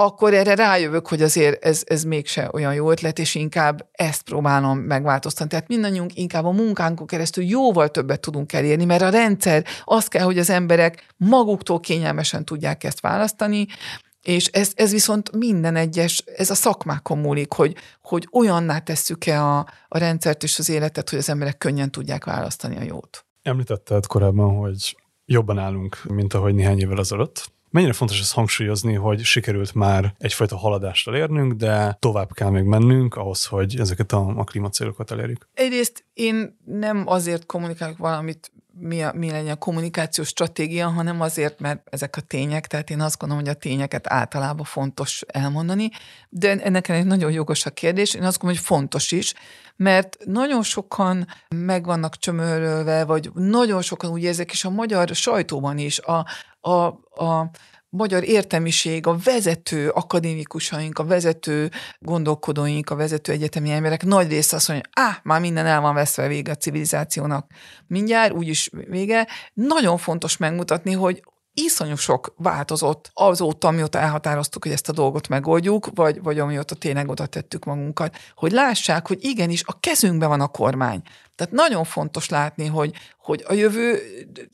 akkor erre rájövök, hogy azért ez, ez mégse olyan jó ötlet, és inkább ezt próbálom megváltoztatni. Tehát mindannyiunk inkább a munkánkon keresztül jóval többet tudunk elérni, mert a rendszer az kell, hogy az emberek maguktól kényelmesen tudják ezt választani, és ez, ez viszont minden egyes, ez a szakmákon múlik, hogy, hogy olyanná tesszük-e a, a rendszert és az életet, hogy az emberek könnyen tudják választani a jót. Említetted korábban, hogy jobban állunk, mint ahogy néhány évvel ezelőtt. Mennyire fontos ezt hangsúlyozni, hogy sikerült már egyfajta haladást elérnünk, de tovább kell még mennünk ahhoz, hogy ezeket a, a klímacélokat elérjük? Egyrészt én nem azért kommunikálok valamit, mi, a, mi legyen a kommunikációs stratégia, hanem azért, mert ezek a tények, tehát én azt gondolom, hogy a tényeket általában fontos elmondani, de ennek egy nagyon jogos a kérdés, én azt gondolom, hogy fontos is, mert nagyon sokan meg vannak csömörölve, vagy nagyon sokan úgy érzek, és a magyar sajtóban is a, a, a magyar értelmiség, a vezető akadémikusaink, a vezető gondolkodóink, a vezető egyetemi emberek nagy része azt mondja, ah, már minden el van veszve vége a civilizációnak. Mindjárt, úgyis vége. Nagyon fontos megmutatni, hogy iszonyú sok változott azóta, amióta elhatároztuk, hogy ezt a dolgot megoldjuk, vagy, vagy amióta tényleg oda tettük magunkat, hogy lássák, hogy igenis a kezünkben van a kormány. Tehát nagyon fontos látni, hogy, hogy a jövő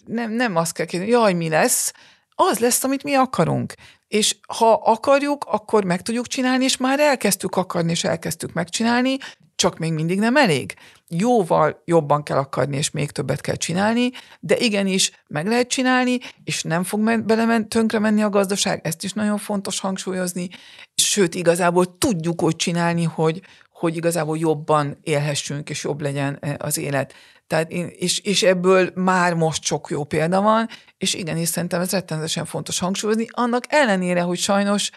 nem, nem azt kell kérdezni, jaj, mi lesz, az lesz, amit mi akarunk. És ha akarjuk, akkor meg tudjuk csinálni, és már elkezdtük akarni, és elkezdtük megcsinálni, csak még mindig nem elég. Jóval jobban kell akarni, és még többet kell csinálni, de igenis meg lehet csinálni, és nem fog belemen, tönkre menni a gazdaság, ezt is nagyon fontos hangsúlyozni, sőt, igazából tudjuk úgy csinálni, hogy, hogy igazából jobban élhessünk, és jobb legyen e, az élet. Tehát én, és, és ebből már most sok jó példa van, és igenis szerintem ez rettenetesen fontos hangsúlyozni, annak ellenére, hogy sajnos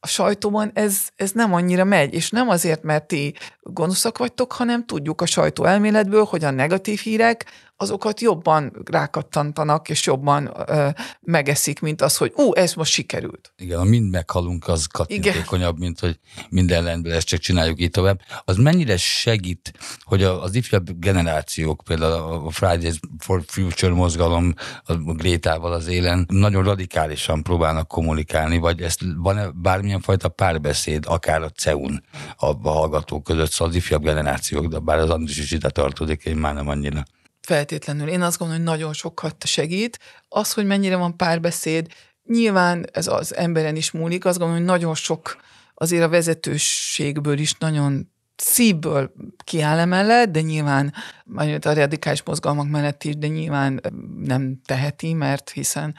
a sajtóban ez, ez nem annyira megy, és nem azért, mert ti gonoszak vagytok, hanem tudjuk a sajtó elméletből, hogy a negatív hírek azokat jobban rákattantanak, és jobban ö, megeszik, mint az, hogy ú, ez most sikerült. Igen, ha mind meghalunk, az kattintékonyabb, mint hogy minden rendben ezt csak csináljuk így tovább. Az mennyire segít, hogy az ifjabb generációk, például a Fridays for Future mozgalom a Grétával az élen nagyon radikálisan próbálnak kommunikálni, vagy ezt van-e bármilyen fajta párbeszéd, akár a CEUN a, a hallgatók között, szóval az ifjabb generációk, de bár az Andris is ide tartozik, én már nem annyira. Feltétlenül. Én azt gondolom, hogy nagyon sokat segít. Az, hogy mennyire van párbeszéd, nyilván ez az emberen is múlik. Azt gondolom, hogy nagyon sok azért a vezetőségből is nagyon szívből kiáll emellett, de nyilván a radikális mozgalmak mellett is, de nyilván nem teheti, mert hiszen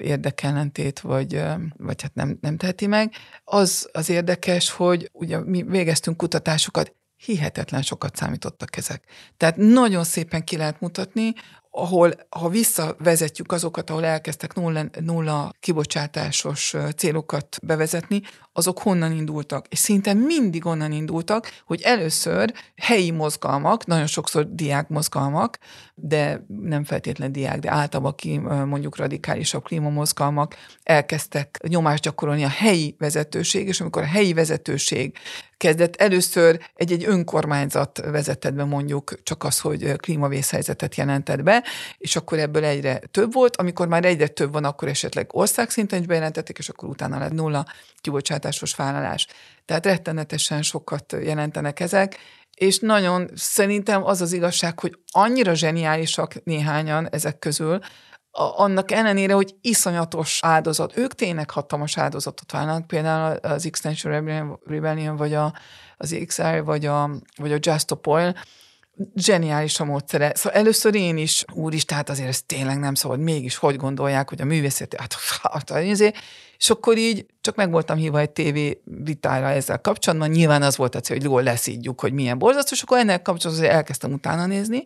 érdekellentét, vagy, vagy hát nem, nem teheti meg. Az az érdekes, hogy ugye mi végeztünk kutatásokat, hihetetlen sokat számítottak ezek. Tehát nagyon szépen ki lehet mutatni, ahol, ha visszavezetjük azokat, ahol elkezdtek nulla, nulla kibocsátásos célokat bevezetni, azok honnan indultak. És szinte mindig onnan indultak, hogy először helyi mozgalmak, nagyon sokszor diák mozgalmak, de nem feltétlen diák, de általában ki mondjuk radikálisabb klímamozgalmak elkezdtek nyomást gyakorolni a helyi vezetőség, és amikor a helyi vezetőség kezdett először egy-egy önkormányzat vezetett be mondjuk csak az, hogy klímavészhelyzetet jelentett be, és akkor ebből egyre több volt, amikor már egyre több van, akkor esetleg országszinten is bejelentették, és akkor utána lett nulla kibocsátásos vállalás. Tehát rettenetesen sokat jelentenek ezek, és nagyon szerintem az az igazság, hogy annyira zseniálisak néhányan ezek közül, annak ellenére, hogy iszonyatos áldozat, ők tényleg hatalmas áldozatot válnak, például az Extension Rebellion, vagy a, az XR, vagy a, vagy a Just Stop Oil, zseniális a módszere. Szóval először én is, úr tehát azért ez tényleg nem szabad, mégis hogy gondolják, hogy a művészet, hát, hát, hát és akkor így csak meg voltam hívva egy tévé vitára ezzel kapcsolatban, nyilván az volt a cél, hogy jól leszídjuk, hogy milyen borzasztó, és akkor ennek kapcsolatban elkezdtem utána nézni,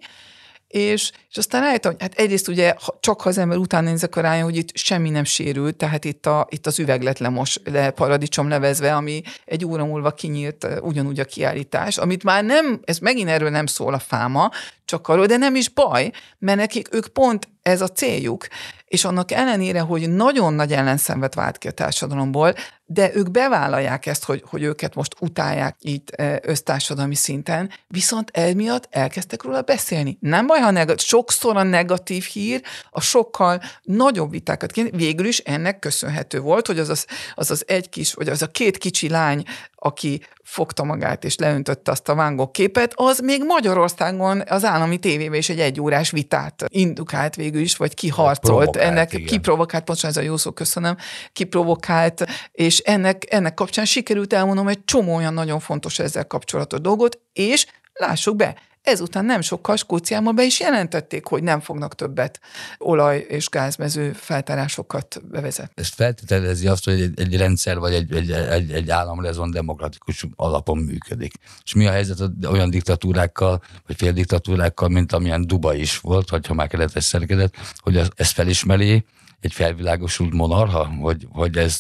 és, és aztán rájöttem, hogy hát egyrészt ugye csak ha az ember után nézek a rájön, hogy itt semmi nem sérült, tehát itt, a, itt az üveglet lemos, le paradicsom levezve, ami egy óra múlva kinyílt ugyanúgy a kiállítás, amit már nem, ez megint erről nem szól a fáma, csak arról, de nem is baj, mert nekik ők pont ez a céljuk. És annak ellenére, hogy nagyon nagy ellenszenvet vált ki a társadalomból, de ők bevállalják ezt, hogy, hogy őket most utálják itt e, össztársadalmi szinten, viszont emiatt elkezdtek róla beszélni. Nem baj, ha negatív, sokszor a negatív hír a sokkal nagyobb vitákat kéne. Végül is ennek köszönhető volt, hogy az az, az, az egy kis, vagy az a két kicsi lány, aki fogta magát és leöntötte azt a vángok képet, az még Magyarországon az állami tévében is egy egyórás vitát indukált végül is, vagy kiharcolt. Ennek igen. kiprovokált, pontosan ez a jó szó, köszönöm, kiprovokált, és ennek, ennek kapcsán sikerült elmondom egy csomó olyan nagyon fontos ezzel kapcsolatos dolgot, és lássuk be, Ezután nem sokkal Skóciában be is jelentették, hogy nem fognak többet olaj- és gázmező feltárásokat bevezetni. Ez feltételezi azt, hogy egy, egy rendszer vagy egy, egy, egy, egy állam rezon demokratikus alapon működik. És mi a helyzet olyan diktatúrákkal, vagy féldiktatúrákkal, mint amilyen Duba is volt, vagy ha már keretes szerkezet, hogy ez, ez felismeri egy felvilágosult monarha, hogy, hogy ez,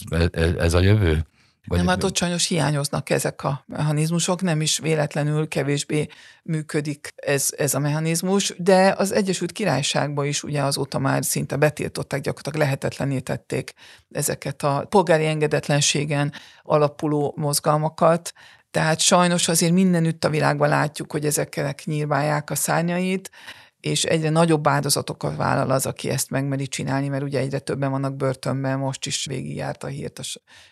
ez a jövő? Vagy nem, hát ott sajnos hiányoznak ezek a mechanizmusok, nem is véletlenül kevésbé működik ez, ez a mechanizmus, de az Egyesült Királyságban is ugye azóta már szinte betiltották, gyakorlatilag lehetetlené tették ezeket a polgári engedetlenségen alapuló mozgalmakat, tehát sajnos azért mindenütt a világban látjuk, hogy ezeknek nyírbálják a szárnyait, és egyre nagyobb áldozatokat vállal az, aki ezt megmeri csinálni, mert ugye egyre többen vannak börtönben, most is végigjárt a hírt a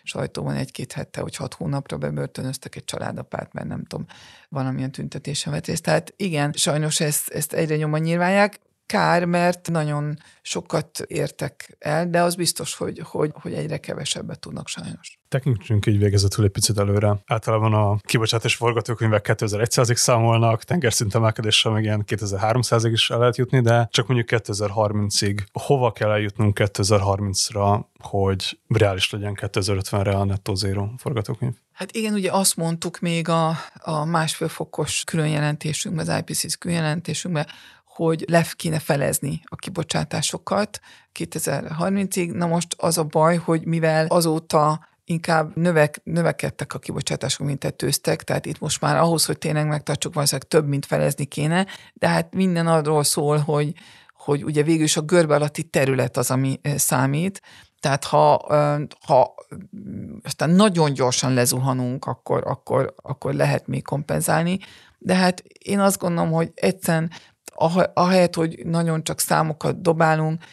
sajtóban egy-két hete, hogy hat hónapra bebörtönöztek egy családapát, mert nem tudom, valamilyen tüntetésen vett részt. Tehát igen, sajnos ezt, ezt egyre nyomban nyilválják, kár, mert nagyon sokat értek el, de az biztos, hogy, hogy, hogy egyre kevesebbet tudnak sajnos. Tekintsünk így végezetül egy picit előre. Általában a kibocsátás forgatókönyvek 2100-ig számolnak, tengerszint emelkedéssel meg ilyen 2300-ig is el lehet jutni, de csak mondjuk 2030-ig. Hova kell eljutnunk 2030-ra, hogy reális legyen 2050-re a nettó zero forgatókönyv? Hát igen, ugye azt mondtuk még a, a másfél fokos különjelentésünkben, az IPCC különjelentésünkben, hogy le kéne felezni a kibocsátásokat 2030-ig. Na most az a baj, hogy mivel azóta inkább növek, növekedtek a kibocsátások, mint tetőztek, tehát itt most már ahhoz, hogy tényleg megtartsuk, valószínűleg több, mint felezni kéne, de hát minden arról szól, hogy, hogy ugye végül is a görbe alatti terület az, ami eh, számít, tehát ha, ha aztán nagyon gyorsan lezuhanunk, akkor, akkor, akkor lehet még kompenzálni, de hát én azt gondolom, hogy egyszerűen ahelyett, hogy nagyon csak számokat dobálunk,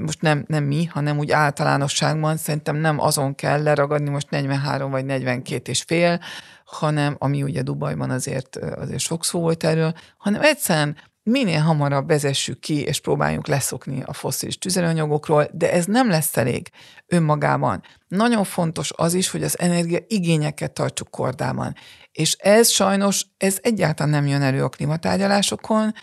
most nem, nem mi, hanem úgy általánosságban szerintem nem azon kell leragadni most 43 vagy 42 és fél, hanem, ami ugye Dubajban azért, azért sok szó volt erről, hanem egyszerűen minél hamarabb vezessük ki, és próbáljunk leszokni a foszilis tüzelőanyagokról, de ez nem lesz elég önmagában. Nagyon fontos az is, hogy az energia igényeket tartsuk kordában. És ez sajnos, ez egyáltalán nem jön elő a klimatárgyalásokon,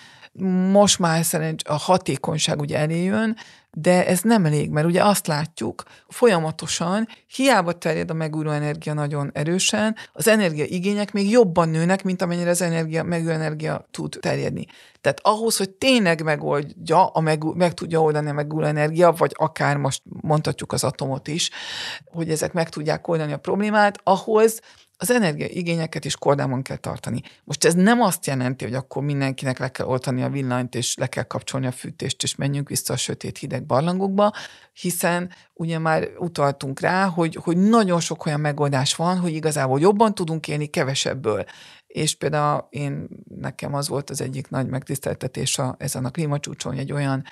most már szerint a hatékonyság ugye eléjön, de ez nem elég, mert ugye azt látjuk folyamatosan, hiába terjed a megújuló energia nagyon erősen, az energiaigények még jobban nőnek, mint amennyire az energia, megújuló energia tud terjedni. Tehát ahhoz, hogy tényleg megoldja, a meg, meg tudja oldani a megújuló energia, vagy akár most mondhatjuk az atomot is, hogy ezek meg tudják oldani a problémát, ahhoz az energiaigényeket is kordában kell tartani. Most ez nem azt jelenti, hogy akkor mindenkinek le kell oltani a villanyt, és le kell kapcsolni a fűtést, és menjünk vissza a sötét hideg barlangokba, hiszen ugye már utaltunk rá, hogy, hogy nagyon sok olyan megoldás van, hogy igazából jobban tudunk élni kevesebből. És például én, nekem az volt az egyik nagy megtiszteltetés a, ezen a klímacsúcson, egy olyan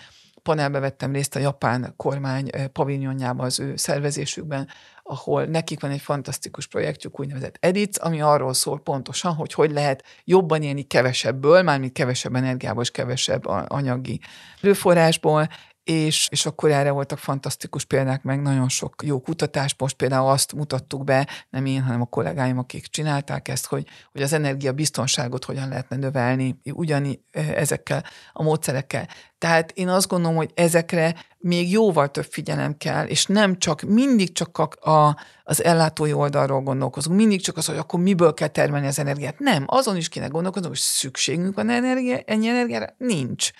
panelbe vettem részt a japán kormány eh, paviljonjában az ő szervezésükben, ahol nekik van egy fantasztikus projektjük, úgynevezett EDIC, ami arról szól pontosan, hogy hogy lehet jobban élni kevesebből, mármint kevesebb energiából és kevesebb anyagi erőforrásból, és, és akkor erre voltak fantasztikus példák, meg nagyon sok jó kutatás. Most például azt mutattuk be, nem én, hanem a kollégáim, akik csinálták ezt, hogy, hogy az energiabiztonságot hogyan lehetne növelni ugyani e, ezekkel a módszerekkel. Tehát én azt gondolom, hogy ezekre még jóval több figyelem kell, és nem csak, mindig csak a, a, az ellátói oldalról gondolkozunk, mindig csak az, hogy akkor miből kell termelni az energiát. Nem, azon is kéne gondolkozni, hogy szükségünk van energia, ennyi energiára? Nincs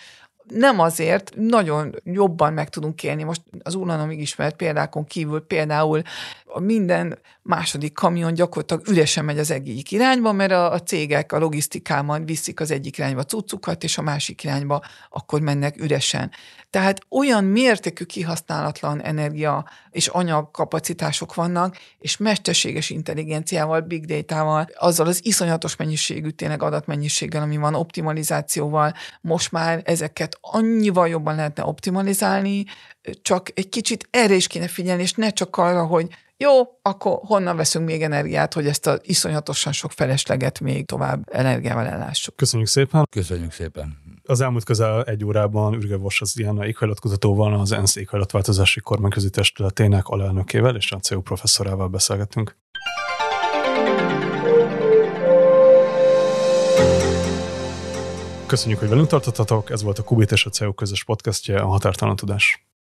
nem azért, nagyon jobban meg tudunk élni. Most az úrlanomig ismert példákon kívül például minden második kamion gyakorlatilag üresen megy az egyik irányba, mert a, a cégek a logisztikában viszik az egyik irányba cuccukat, és a másik irányba akkor mennek üresen. Tehát olyan mértékű kihasználatlan energia és anyagkapacitások vannak, és mesterséges intelligenciával, big data-val, azzal az iszonyatos mennyiségű tényleg adatmennyiséggel, ami van, optimalizációval, most már ezeket annyival jobban lehetne optimalizálni, csak egy kicsit erre is kéne figyelni, és ne csak arra, hogy jó, akkor honnan veszünk még energiát, hogy ezt a iszonyatosan sok felesleget még tovább energiával ellássuk. Köszönjük szépen. Köszönjük szépen. Az elmúlt közel egy órában Ürge Vos az ilyen éghajlatkutatóval, az ENSZ éghajlatváltozási kormányközi testületének alelnökével és a CEU professzorával beszélgettünk. Köszönjük, hogy velünk tartottatok, ez volt a Kubit és a CEU közös podcastje, a Határtalan Tudás.